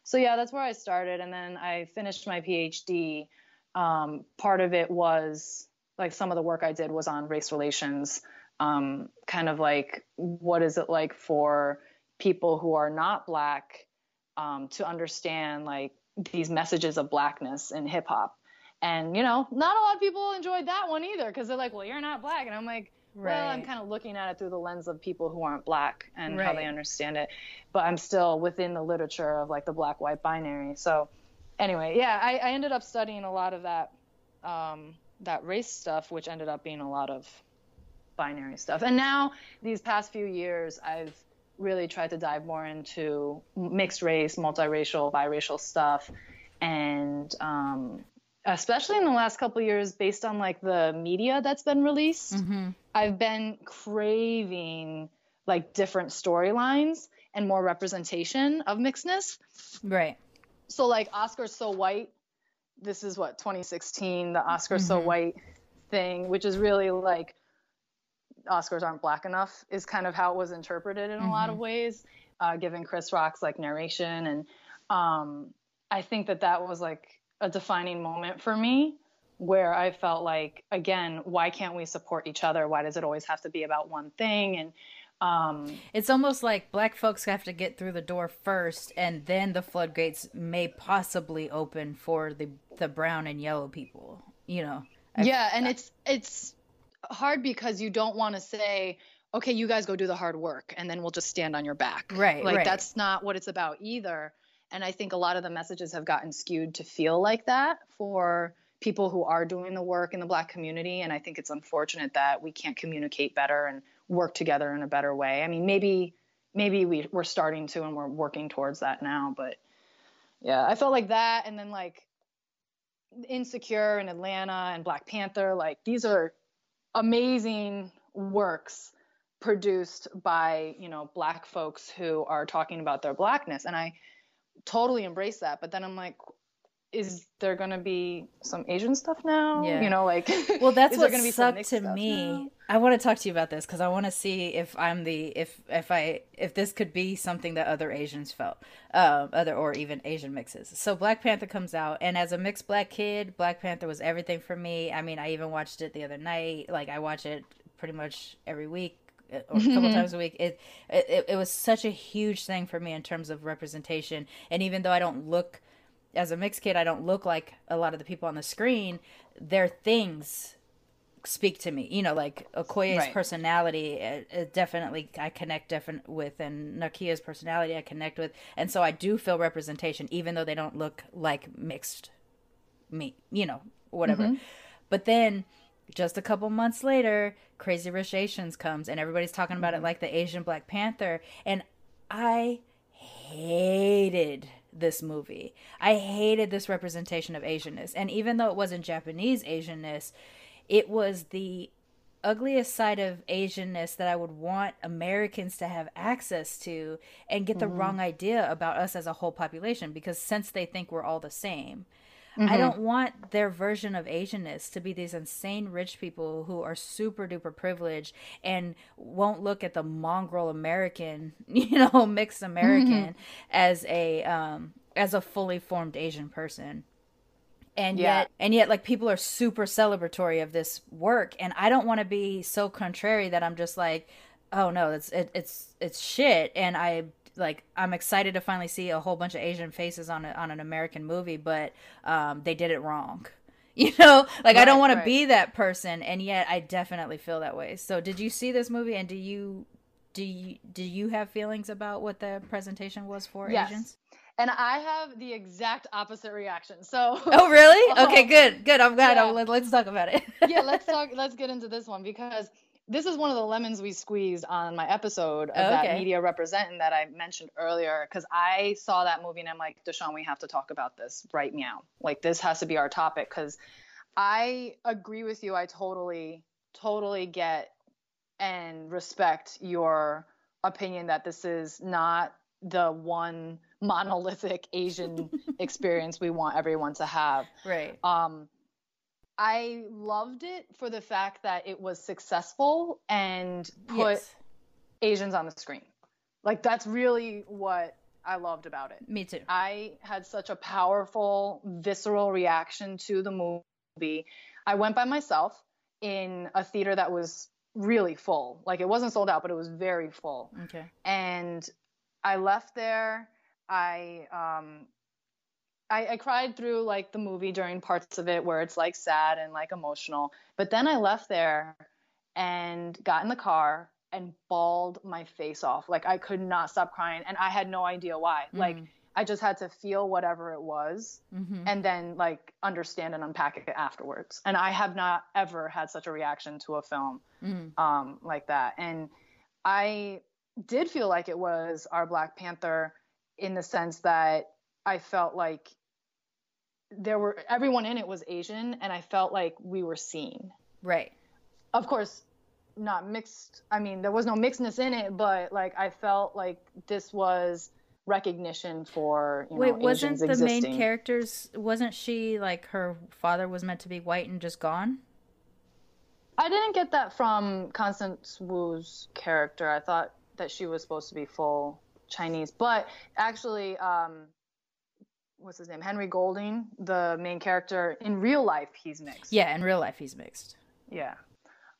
So yeah that's where i started. And then i finished my phd um, part of it was like some of the work I did was on race relations, um, kind of like what is it like for people who are not black um, to understand like these messages of blackness in hip hop. And you know, not a lot of people enjoyed that one either because they're like, "Well, you're not black," and I'm like, "Well, I'm kind of looking at it through the lens of people who aren't black and how they understand it." But I'm still within the literature of like the black-white binary. So anyway, yeah, I, I ended up studying a lot of that um, that race stuff, which ended up being a lot of binary stuff. And now these past few years, I've really tried to dive more into mixed race, multiracial, biracial stuff, and um, especially in the last couple of years, based on like the media that's been released, Mhm. I've been craving like different storylines and more representation of mixedness Right. so like Oscars so white. This is what 2016, the Oscars so Mhm. white thing, which is really like Oscars aren't black enough, is kind of how it was interpreted in a lot of ways, uh, given Chris Rock's like narration, and um, I think that that was like a defining moment for me, where I felt like again, why can't we support each other? Why does it always have to be about one thing? And um, It's almost like black folks have to get through the door first, and then the floodgates may possibly open for the the brown and yellow people. You know. I- yeah and it's it's hard because you don't want to say okay you guys go do the hard work and then we'll just stand on your back. Right, like right. that's not what it's about either. And i think a lot of the messages have gotten skewed to feel like that for people who are doing the work in the black community and i think it's unfortunate that we can't communicate better and work together in a better way. I mean maybe maybe we, we're starting to and we're working towards that now but yeah i felt like that and then like insecure and atlanta and black panther like these are amazing works produced by you know black folks who are talking about their blackness. And i totally embrace that. But then i'm like is there going to be some asian stuff now Yeah. you know like Well, that's what gonna sucked to me. now? I want to talk to you about this because I want to see if I'm the if if I if this could be something that other Asians felt, um, other or even Asian mixes. So Black Panther comes out, and as a mixed black kid, Black Panther was everything for me. I mean, I even watched it the other night. Like I watch it pretty much every week uh, or a couple times a week. It, it it was such a huge thing for me in terms of representation. And even though I don't look as a mixed kid, I don't look like a lot of the people on the screen. Their things speak to me. You know, like Okoye's Right. personality, uh, uh, definitely I connect definitely with, and Nakia's personality I connect with, and so I do feel representation, even though they don't look like mixed me. You know, whatever. But then. Just a couple months later, Crazy Rich Asians comes, and everybody's talking about it like the Asian Black Panther, and I hated this movie. I hated this representation of Asianness. And even though it wasn't Japanese Asianness, it was the ugliest side of Asianness that I would want Americans to have access to and get the mm-hmm. wrong idea about us as a whole population because since they think we're all the same. I don't want their version of Asianness to be these insane rich people who are super duper privileged and won't look at the mongrel American, you know, mixed American as a um as a fully formed Asian person. And Yeah. yet and yet like people are super celebratory of this work and I don't want to be so contrary that I'm just like oh no, it's it, it's it's shit and I like I'm excited to finally see a whole bunch of Asian faces on a, on an American movie, but um, they did it wrong. You know, like I don't Right, want to be that person, and yet I definitely feel that way. So, did you see this movie, and do you do you do you have feelings about what the presentation was for Yes. Asians? and i have the exact opposite reaction so Oh, really? Okay, good, good. I'm glad. yeah. I'm- let's talk about it. yeah let's talk let's get into this one because this is one of the lemons we squeezed on my episode of Oh, that media representing that I mentioned earlier because I saw that movie and I'm like, Deshaun, we have to talk about this right now. Like this has to be our topic because I agree with you. I totally, totally get and respect your opinion that this is not the one monolithic Asian experience we want everyone to have. Right. Um, I loved it for the fact that it was successful and put Yes. Asians on the screen. Like that's really what I loved about it. Me too. I had such a powerful, visceral reaction to the movie. I went by myself in a theater that was really full. Like it wasn't sold out, but it was very full. Okay. And I left there. I um I, I cried through like the movie during parts of it where it's like sad and like emotional. But then I left there and got in the car and bawled my face off. Like I could not stop crying and I had no idea why. Like I just had to feel whatever it was Mm-hmm. and then like understand and unpack it afterwards. And I have not ever had such a reaction to a film Mm-hmm. um, like that. And I did feel like it was our Black Panther in the sense that I felt like there were everyone in it was Asian, and I felt like we were seen. Right. Of course, not mixed. I mean, there was no mixedness in it, but like I felt like this was recognition for you know, Wait, wasn't Asians the existing. main characters? Wasn't she like her father was meant to be white and just gone? I didn't get that from Constance Wu's character. I thought that she was supposed to be full Chinese, but actually, um, what's his name? Henry Golding, the main character in real life, he's mixed. Yeah, in real life he's mixed. Yeah.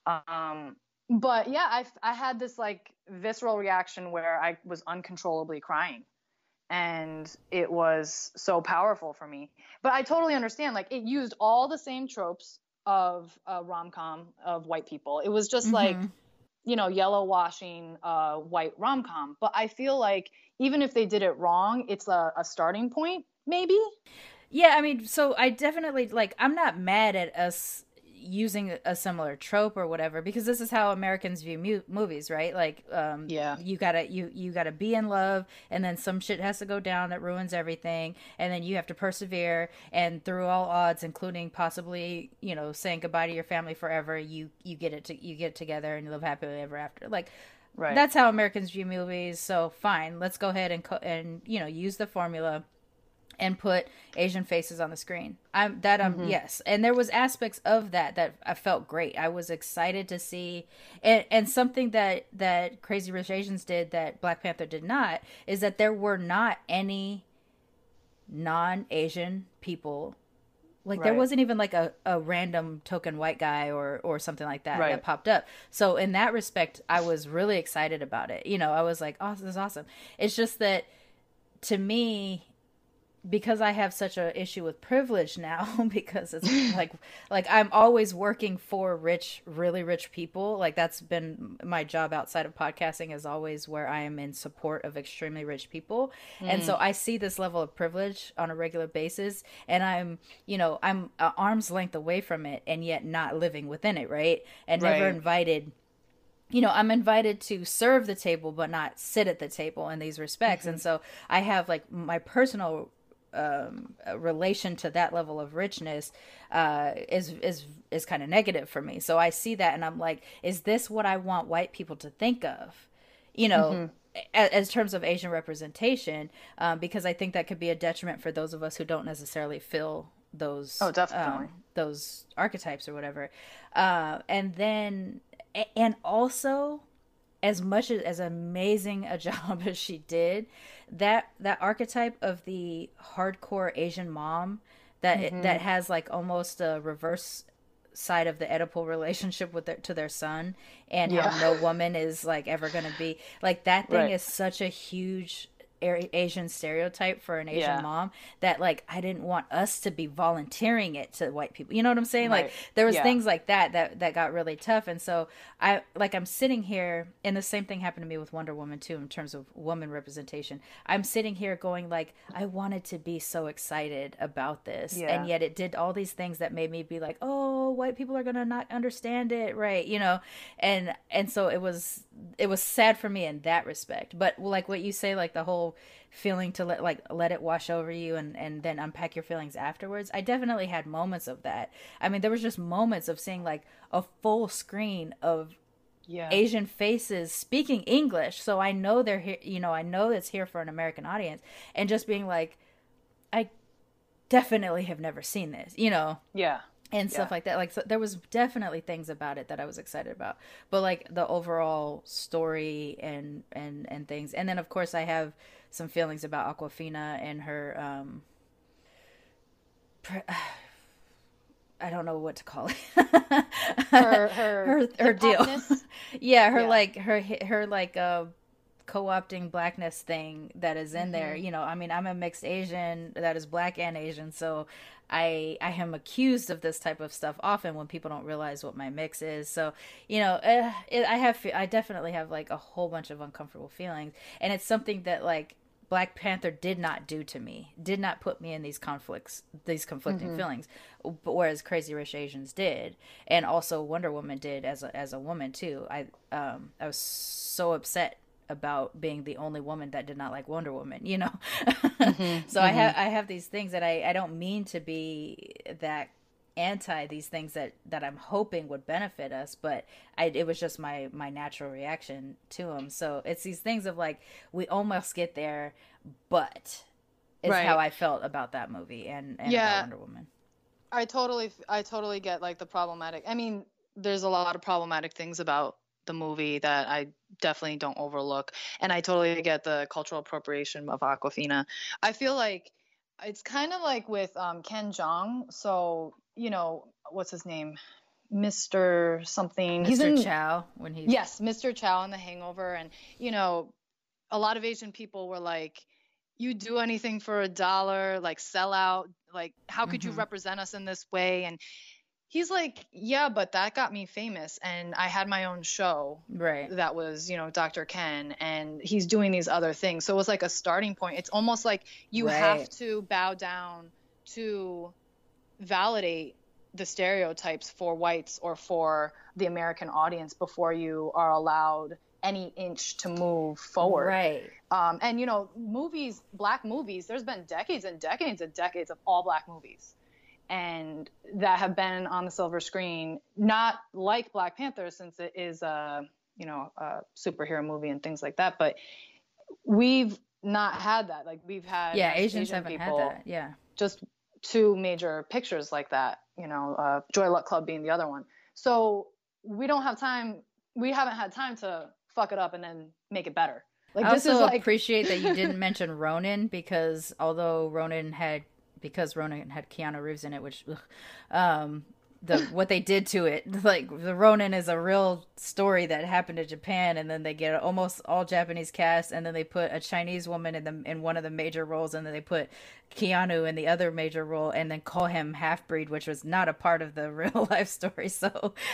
Um, but yeah, I I had this like visceral reaction where I was uncontrollably crying. And it was so powerful for me. But I totally understand. Like, it used all the same tropes of a rom com of white people. It was just like, Mhm. you know, yellow washing uh, white rom com. But I feel like even if they did it wrong, it's a, a starting point, maybe. Yeah, I mean, so I definitely like I'm not mad at us using a similar trope or whatever because this is how Americans view mu- movies, right? Like um Yeah. you got to you you got to be in love and then some shit has to go down that ruins everything and then you have to persevere and through all odds including possibly, you know, saying goodbye to your family forever, you you get it to you get together and you live happily ever after. Like Right. that's how Americans view movies. So fine, let's go ahead and co- and you know use the formula and put Asian faces on the screen. I'm that um yes, and there was aspects of that that I felt great. I was excited to see, and and something that that Crazy Rich Asians did that Black Panther did not is that there were not any non-Asian people. Like there wasn't even like a, a random token white guy or or something like that Right. that popped up. So in that respect, I was really excited about it. You know, I was like, "Oh, this is awesome." It's just that to me because I have such a issue with privilege now because it's like like I'm always working for rich really rich people. Like that's been my job outside of podcasting is always where I am in support of extremely rich people. And so mm. I see this level of privilege on a regular basis and I'm you know I'm arm's length away from it and yet not living within it right? And never invited you know, I'm invited to serve the table, but not sit at the table in these respects. And mm-hmm. so I have like my personal um, relation to that level of richness uh, is is is kind of negative for me. So I see that, and I'm like, is this what I want white people to think of? You know. a- As terms of Asian representation, um, because I think that could be a detriment for those of us who don't necessarily fill those Oh, definitely. um, those archetypes or whatever. Uh, and then, and also, as much as, as amazing a job as she did, that that archetype of the hardcore Asian mom that Mm-hmm. that has like almost a reverse side of the Oedipal relationship with their to their son and Yeah. how no woman is like ever gonna be like that thing Right. is such a huge Asian stereotype for an Asian Yeah. mom that like I didn't want us to be volunteering it to white people. You know what I'm saying? Like there was Yeah. things like that that that got really tough and so I like I'm sitting here and the same thing happened to me with Wonder Woman too in terms of woman representation. I'm sitting here going like I wanted to be so excited about this Yeah. and yet it did all these things that made me be like, "Oh, white people are going to not understand it." Right, you know. And and so it was it was sad for me in that respect. But like what you say like the whole feeling to let like let it wash over you and and then unpack your feelings afterwards i definitely had moments of that i mean there was just moments of seeing like a full screen of Yeah. asian faces speaking english so i know they're here you know i know it's here for an american audience and just being like i definitely have never seen this you know Yeah. and stuff Yeah. like that. Like so there was definitely things about it that I was excited about, but like the overall story and and and things. And then of course I have some feelings about Awkwafina and her um. Pre- I don't know what to call it. Her her her her deal. yeah, her Yeah. like her her like uh co-opting blackness thing that is in there. Mm-hmm. You know, I mean, I'm a mixed Asian that is black and Asian, so I I am accused of this type of stuff often when people don't realize what my mix is. So you know, uh, it, I have I definitely have like a whole bunch of uncomfortable feelings, and it's something that like Black Panther did not do to me, did not put me in these conflicts, these conflicting feelings, but whereas Crazy Rich Asians did, and also Wonder Woman did as a as a woman too. I um I was so upset about being the only woman that did not like Wonder Woman, you know. Mm-hmm. so I have mm-hmm. I have these things that I I don't mean to be that anti these things that that I'm hoping would benefit us, but I it was just my my natural reaction to them. So it's these things of like we almost get there, but is Right. how I felt about that movie and and Yeah. Wonder Woman. I totally I totally get like the problematic. I mean, there's a lot of problematic things about the movie that I definitely don't overlook, and I totally get the cultural appropriation of Awkwafina. I feel like it's kind of like with um, Ken Jeong. So you know what's his name, Mr. Something. He's Mr. in Chow when he Yes, Mr. Chow in The Hangover, and you know, a lot of Asian people were like, "You do anything for a dollar, like sell out. Like, how could you Mhm. represent us in this way?" And he's like, "Yeah, but that got me famous, and I had my own show right. that was, you know, Dr. Ken, and he's doing these other things. So it was like a starting point. It's almost like you have to bow down to validate the stereotypes for whites or for the American audience before you are allowed any inch to move forward. Right. Um, and you know, movies, black movies, there's been decades and decades and decades of all black movies. And that have been on the silver screen, not like Black Panther, since it is a you know a superhero movie and things like that. But we've not had that. Like we've had Yeah, Asians Asian haven't people, had that. Yeah. just two major pictures like that. You know, uh, Joy Luck Club being the other one. So we don't have time. We haven't had time to fuck it up and then make it better. Like I this also is like appreciate that you didn't mention Ronin because although Ronin had because Ronin had Keanu Reeves in it, which ugh, um the what they did to it like the Ronin is a real story that happened to Japan and then they get almost all Japanese cast and then they put a Chinese woman in the in one of the major roles and then they put Keanu in the other major role and then call him half breed which was not a part of the real life story so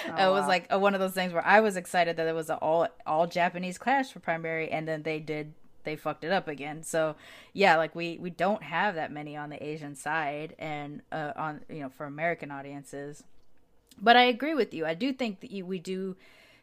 it was wow. like a, one of those things where I was excited that it was an all all Japanese cast for primary and then they did they fucked it up again. So yeah, like we we don't have that many on the Asian side and uh, on you know for American audiences. But I agree with you. I do think that you, we do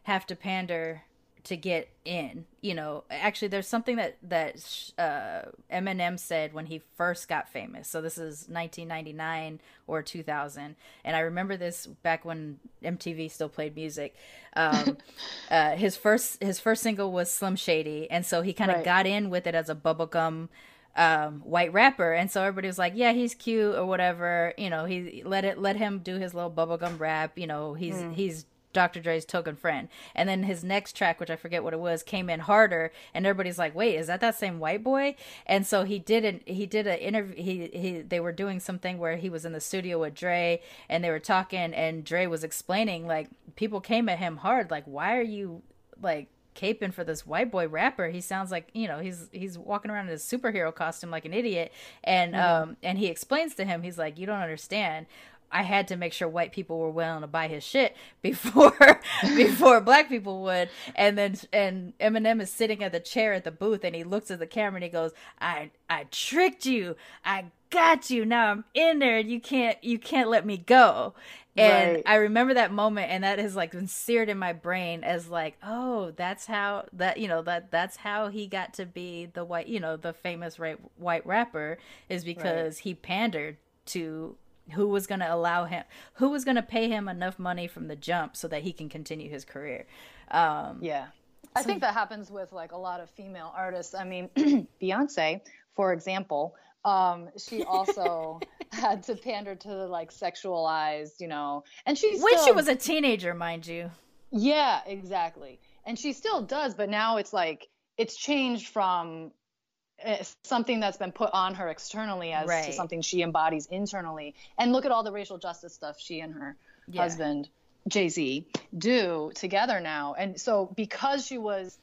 have to pander to get in. You know, actually, there's something that that uh, Eminem said when he first got famous. So this is 1999 or 2000, and I remember this back when MTV still played music. Um, uh, his first his first single was Slim Shady, and so he kind of Right. got in with it as a bubblegum um white rapper and so everybody was like yeah he's cute or whatever you know he let it let him do his little bubblegum rap you know he's he's Dr. Dre's token friend. And then his next track, which I forget what it was, came in harder, and everybody's like, "Wait, is that that same white boy?" And so he didn't. he did an interview. He he they were doing something where he was in the studio with Dre, and they were talking, and Dre was explaining like people came at him hard, like, "Why are you like caping for this white boy rapper. He sounds like you know he's he's walking around in a superhero costume like an idiot, and mm-hmm. um and he explains to him, he's like, you don't understand. I had to make sure white people were willing to buy his shit before before black people would. And then and Eminem is sitting at the chair at the booth and he looks at the camera and he goes, "I I tricked you. I got you. Now I'm in there and you can't you can't let me go." And right. I remember that moment and that has like been seared in my brain as like, "Oh, that's how that you know that that's how he got to be the white, you know, the famous white rapper is because right. he pandered to who was going to allow him who was going to pay him enough money from the jump so that he can continue his career. Um, yeah. I think that happens with like a lot of female artists. I mean beyonce for example um, she also had to pander to the like sexualized you know and she when she was a teenager mind you. Yeah exactly. And she still does but now it's like it's changed from Eh, something that's been put on her externally as right. to something she embodies internally. And look at all the racial justice stuff she and her yeah. husband Jay Z do together now. And so because she was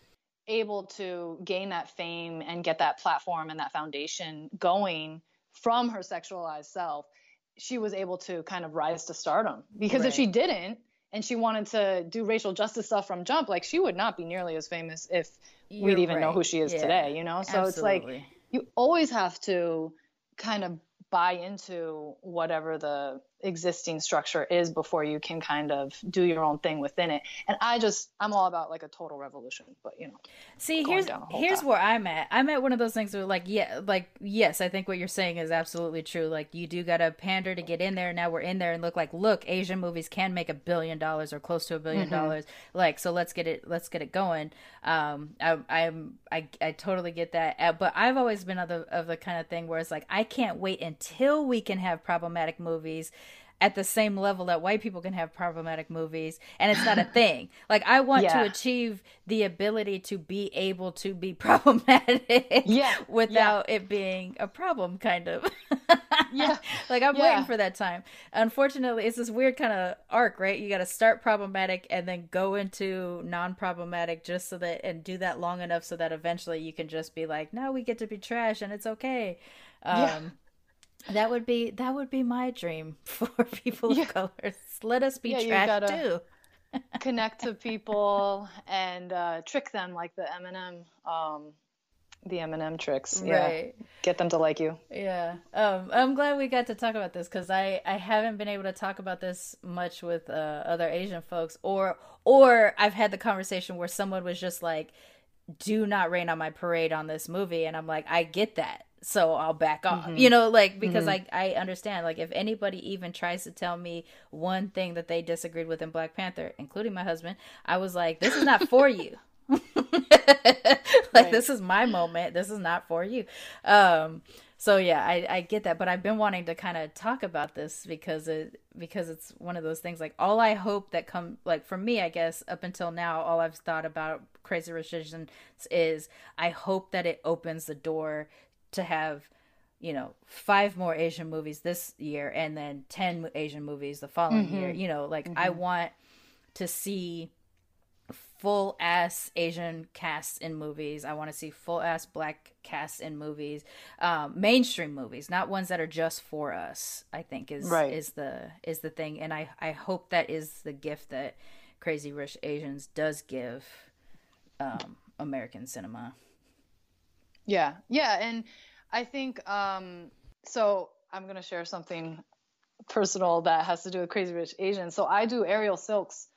able to gain that fame and get that platform and that foundation going from her sexualized self, she was able to kind of rise to stardom. Because right. if she didn't, and she wanted to do racial justice stuff from jump, like she would not be nearly as famous if You're we'd even right. know who she is yeah. today, you know? So Absolutely. it's like you always have to kind of buy into whatever the existing structure is before you can kind of do your own thing within it. And I just I'm all about like a total revolution, but you know. See, here's here's path. where I'm at. I'm at one of those things where like yeah, like yes, I think what you're saying is absolutely true. Like you do got to pander to get in there. Now we're in there and look like look, Asian movies can make a billion dollars or close to a 1000000000 mm-hmm. dollars. Like so let's get it let's get it going. Um I I'm I I totally get that. Uh, but I've always been of the of the kind of thing where it's like I can't wait until we can have problematic movies at the same level that white people can have problematic movies and it's not a thing. Like I want yeah. to achieve the ability to be able to be problematic yeah. without yeah. it being a problem kind of. yeah. Like I'm waiting for that time. Unfortunately, it's this weird kind of arc, right? You got to start problematic and then go into non-problematic just so that and do that long enough so that eventually you can just be like, "Now we get to be trash and it's okay." Um that would be that would be my dream for people yeah. of color. Let us be yeah, trash too. connect to people and uh, trick them like the Eminem, um, the Eminem tricks. Yeah, right. get them to like you. Yeah, um, I'm glad we got to talk about this because I I haven't been able to talk about this much with uh, other Asian folks, or or I've had the conversation where someone was just like, "Do not rain on my parade on this movie," and I'm like, I get that so I'll back off. Mm-hmm. You know, like because mm-hmm. I I understand like if anybody even tries to tell me one thing that they disagreed with in Black Panther, including my husband, I was like, this is not for you. like right. this is my moment. This is not for you. Um so yeah, I, I get that, but I've been wanting to kind of talk about this because it because it's one of those things. Like all I hope that come like for me, I guess up until now, all I've thought about Crazy Rich Asians is I hope that it opens the door to have you know five more asian movies this year and then 10 asian movies the following mm-hmm. year you know like mm-hmm. i want to see full ass asian casts in movies i want to see full ass black casts in movies um, mainstream movies not ones that are just for us i think is right. is the is the thing and i i hope that is the gift that crazy rich asians does give um, american cinema yeah, yeah, and I think um, so. I'm gonna share something personal that has to do with Crazy Rich Asians. So I do aerial silks,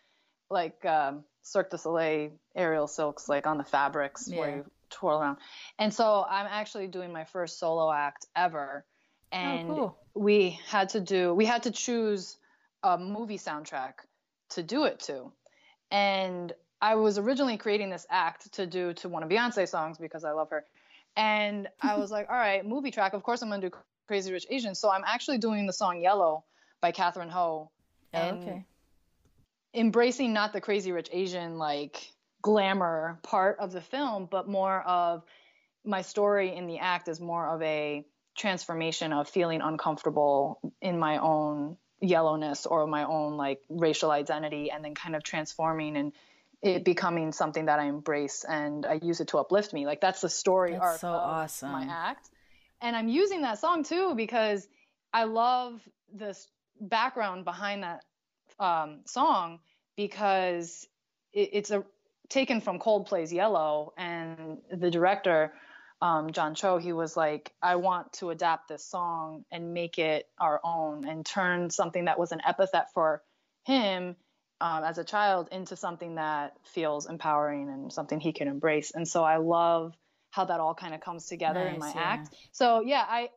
like um, Cirque du Soleil aerial silks, like on the fabrics yeah. where you twirl around. And so I'm actually doing my first solo act ever, oh, and oh, cool. we had to do we had to choose a movie soundtrack to do it to, and I was originally creating this act to do to one of Beyonce songs because I love her. And I was like, all right, movie track. Of course, I'm gonna do Crazy Rich Asians. So I'm actually doing the song Yellow by Katherine Ho. Oh, okay. Embracing not the Crazy Rich Asian like glamour part of the film, but more of my story in the act is more of a transformation of feeling uncomfortable in my own yellowness or my own like racial identity and then kind of transforming and it becoming something that I embrace and I use it to uplift me. Like that's the story That's arc so of awesome. my act. And I'm using that song too because I love this background behind that um, song because it, it's a taken from Coldplay's Yellow and the director um, Jon Chu, he was like, I want to adapt this song and make it our own and turn something that was an epithet for him um, as a child into something that feels empowering and something he can embrace. And so I love how that all kind of comes together in my yeah. act. So yeah, I,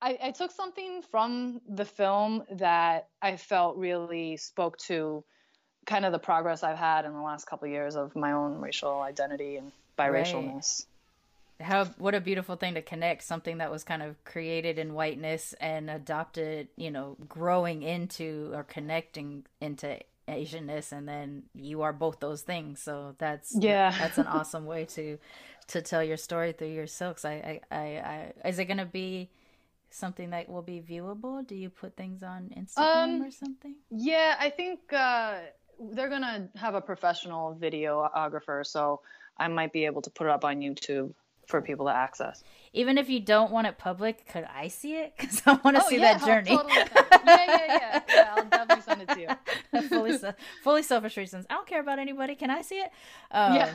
I I took something from the film that I felt really spoke to kind of the progress I've had in the last couple of years of my own racial identity and biracialness. how what a beautiful thing to connect something that was kind of created in whiteness and adopted you know growing into or connecting into asianness and then you are both those things. So that's Yeah. that's an awesome way to to tell your story through your silks. I i i, I is it gonna be something that will be viewable? Do you put things on instagram Um, or something? Yeah, I think uh, they're gonna have a professional videographer, so I might be able to put it up on YouTube for people to access. even if you don't want it public could i see it because i want to see Oh, yeah, that journey totally yeah, yeah, yeah, yeah. I'll definitely send it to you. fully fully selfish reasons. I don't care about anybody. Can I see it? Um, yeah,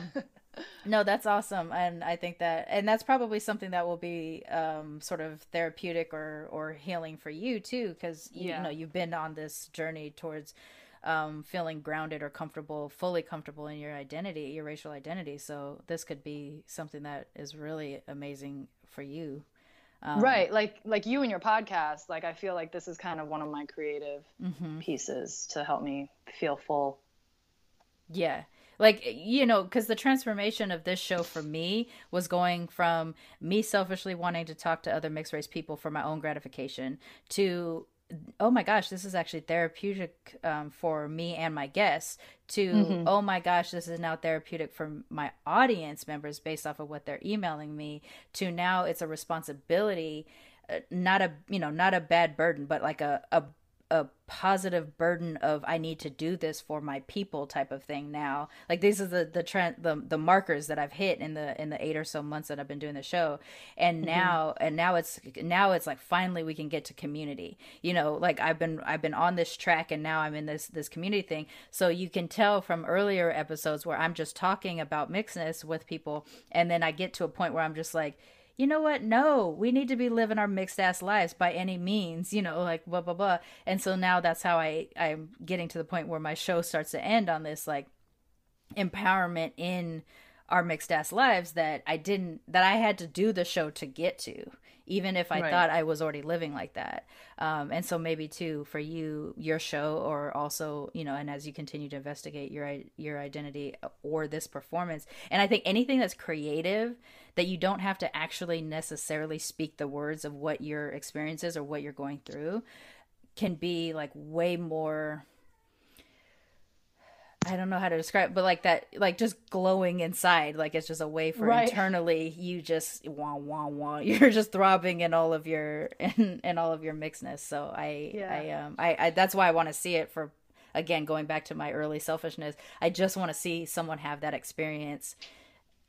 No, that's awesome, and I think that, and that's probably something that will be um, sort of therapeutic or or healing for you too, because you, Yeah. know you've been on this journey towards um, feeling grounded or comfortable, fully comfortable in your identity, your racial identity. So this could be something that is really amazing for you. Um, right. Like like you and your podcast. Like I feel like this is kind of one of my creative Mm-hmm. pieces to help me feel full. Yeah. Like, you know, because the transformation of this show for me was going from me selfishly wanting to talk to other mixed race people for my own gratification to, oh my gosh, this is actually therapeutic um, for me and my guests, to, oh my gosh, this is now therapeutic for my audience members based off of what they're emailing me, to now it's a responsibility. uh, Not a you know not a bad burden, but like a, a a positive burden of I need to do this for my people type of thing now. Like these are the the trend the the markers that I've hit in the in the eight or so months that I've been doing the show. And mm-hmm. now and now it's now it's like finally we can get to community. You know, like I've been I've been on this track and now I'm in this this community thing. So you can tell from earlier episodes where I'm just talking about mixedness with people and then I get to a point where I'm just like you know what? No, we need to be living our mixed ass lives by any means, you know, like blah blah blah. And so now that's how I I'm getting to the point where my show starts to end on this like empowerment in our mixed ass lives that I didn't that I had to do the show to get to, even if I Right. thought I was already living like that. Um, and so maybe too for you, your show, or also you know, and as you continue to investigate your your identity or this performance, and I think anything that's creative that you don't have to actually necessarily speak the words of what your experience is or what you're going through can be like way more I don't know how to describe, but like that, like just glowing inside, like it's just a way for Right. internally you just wah wah wah. You're just throbbing in all of your in, in all of your mixedness. So I Yeah. I um I, I that's why I want to see it for again going back to my early selfishness. I just want to see someone have that experience,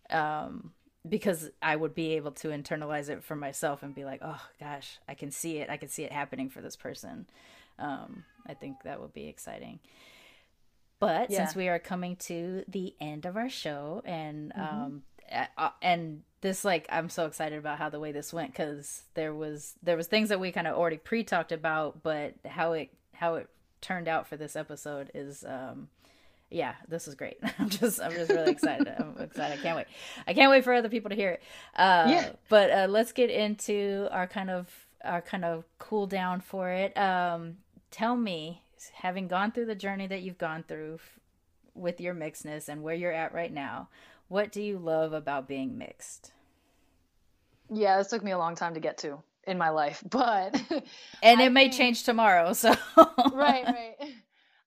um because I would be able to internalize it for myself and be like, oh gosh, I can see it. I can see it happening for this person. Um, I think that would be exciting. But Yeah. since we are coming to the end of our show, and um, uh, uh, and this like I'm so excited about how the way this went because there was there was things that we kind of already pre talked about, but how it how it turned out for this episode is um yeah this is great. I'm just i'm just really excited. I'm excited. I can't wait. I can't wait for other people to hear it. Uh Yeah. but uh let's get into our kind of our kind of cool down for it. Um tell me having gone through the journey that you've gone through f- with your mixedness and where you're at right now what do you love about being mixed? Yeah, this took me a long time to get to in my life, but and I it may change tomorrow so. Right, right.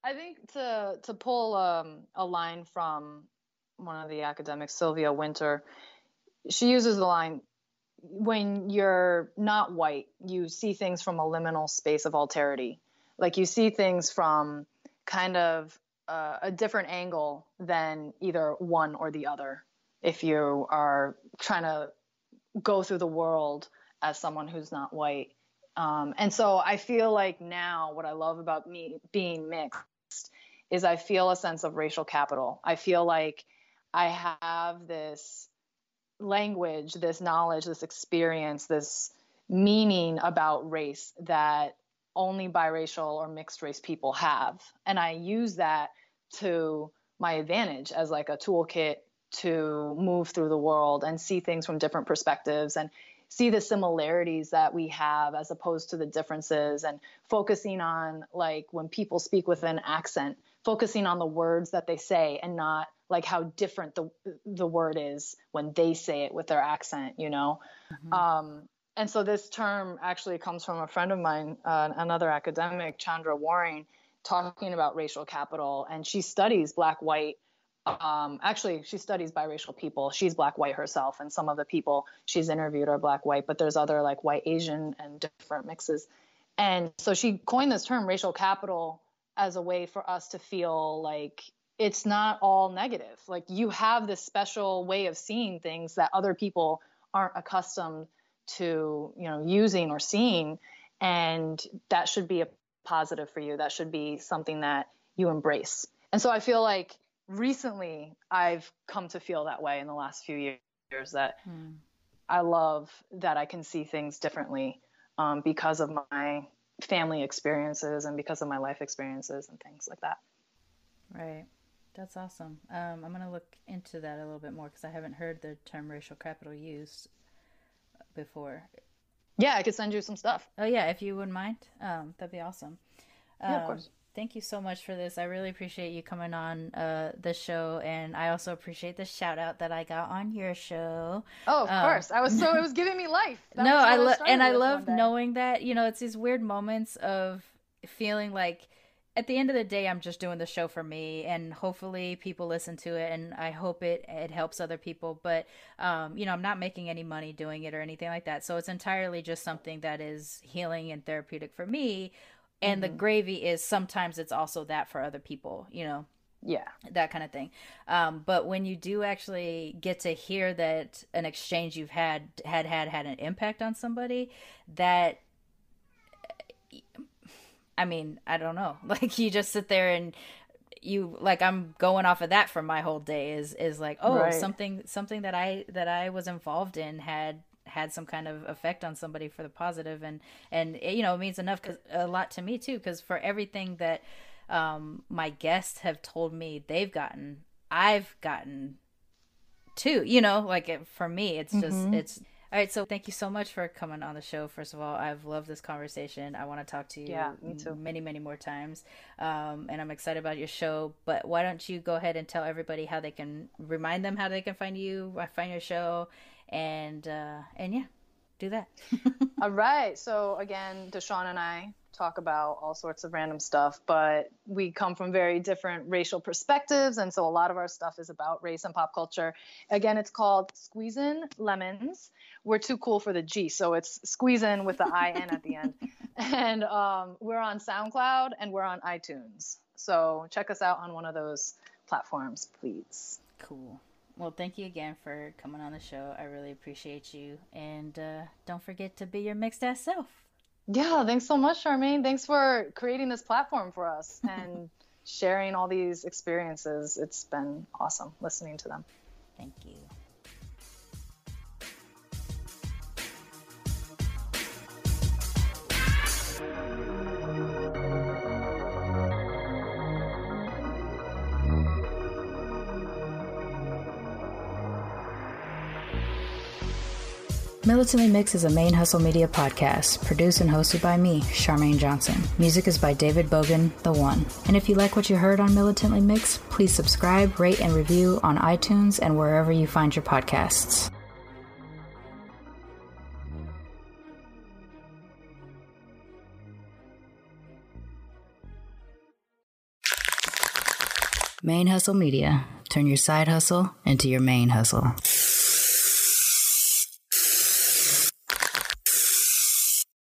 I think to to pull um, a line from one of the academics, Sylvia Wynter, she uses the line when you're not white, you see things from a liminal space of alterity. Like you see things from kind of uh, a different angle than either one or the other if you are trying to go through the world as someone who's not white. Um, and so I feel like now what I love about me being mixed is I feel a sense of racial capital. I feel like I have this language, this knowledge, this experience, this meaning about race that only biracial or mixed race people have. And I use that to my advantage as like a toolkit to move through the world and see things from different perspectives and see the similarities that we have as opposed to the differences and focusing on like when people speak with an accent focusing on the words that they say and not like how different the the word is when they say it with their accent you know? Mm-hmm. um, and so this term actually comes from a friend of mine uh, another academic chandra waring talking about racial capital. And she studies black white um, actually she studies biracial people. She's black white herself and some of the people she's interviewed are black white but there's other like white asian and different mixes. And so she coined this term racial capital as a way for us to feel like it's not all negative. Like you have this special way of seeing things that other people aren't accustomed to you know using or seeing and that should be a positive for you. That should be something that you embrace. And so i feel like recently I've come to feel that way in the last few years that mm. I love that I can see things differently um, because of my family experiences and because of my life experiences and things like that. Right. That's awesome. Um, I'm going to look into that a little bit more because I haven't heard the term racial capital used before. Yeah, I could send you some stuff. Oh, yeah, if you wouldn't mind. Um, that'd be awesome. yeah, of um, course thank you so much for this. I really appreciate you coming on uh, the show, and I also appreciate the shout out that I got on your show. Oh, of um, course! I was so it was giving me life. That no, I love and I love knowing that you know it's these weird moments of feeling like at the end of the day i'm just doing the show for me and hopefully people listen to it and i hope it it helps other people but um, you know i'm not making any money doing it or anything like that so it's entirely just something that is healing and therapeutic for me and mm-hmm. the gravy is sometimes it's also that for other people you know yeah that kind of thing um, but when you do actually get to hear that an exchange you've had had had had an impact on somebody that i mean i don't know like you just sit there and you like i'm going off of that for my whole day is is like oh right. something something that i that i was involved in had had some kind of effect on somebody for the positive and and it, you know it means enough cause a lot to me too because for everything that um my guests have told me they've gotten i've gotten too you know like it, for me it's just mm-hmm. it's all right, so thank you so much for coming on the show. First of all, I've loved this conversation. I want to talk to you yeah, me too. many, many more times. Um, and I'm excited about your show. But why don't you go ahead and tell everybody how they can remind them how they can find you, find your show, and uh, and yeah, do that. all right. So again, Deshawn and I talk about all sorts of random stuff, but we come from very different racial perspectives, and so a lot of our stuff is about race and pop culture. Again, it's called Squeezin' Lemons. We're too cool for the G, so it's squeezing with the I N at the end. And um, we're on SoundCloud and we're on iTunes. So check us out on one of those platforms, please. Cool. Well, thank you again for coming on the show. I really appreciate you. And uh, don't forget to be your mixed ass self. Yeah, thanks so much, Sharmane. Thanks for creating this platform for us and sharing all these experiences. It's been awesome listening to them. Thank you. Militantly Mixed is a ManeHustle media podcast, produced and hosted by me, Sharmane Johnson. Music is by David Bogan, The One. And if you like what you heard on Militantly Mixed, please subscribe, rate, and review on iTunes and wherever you find your podcasts. ManeHustle Media. Turn your side hustle into your ManeHustle.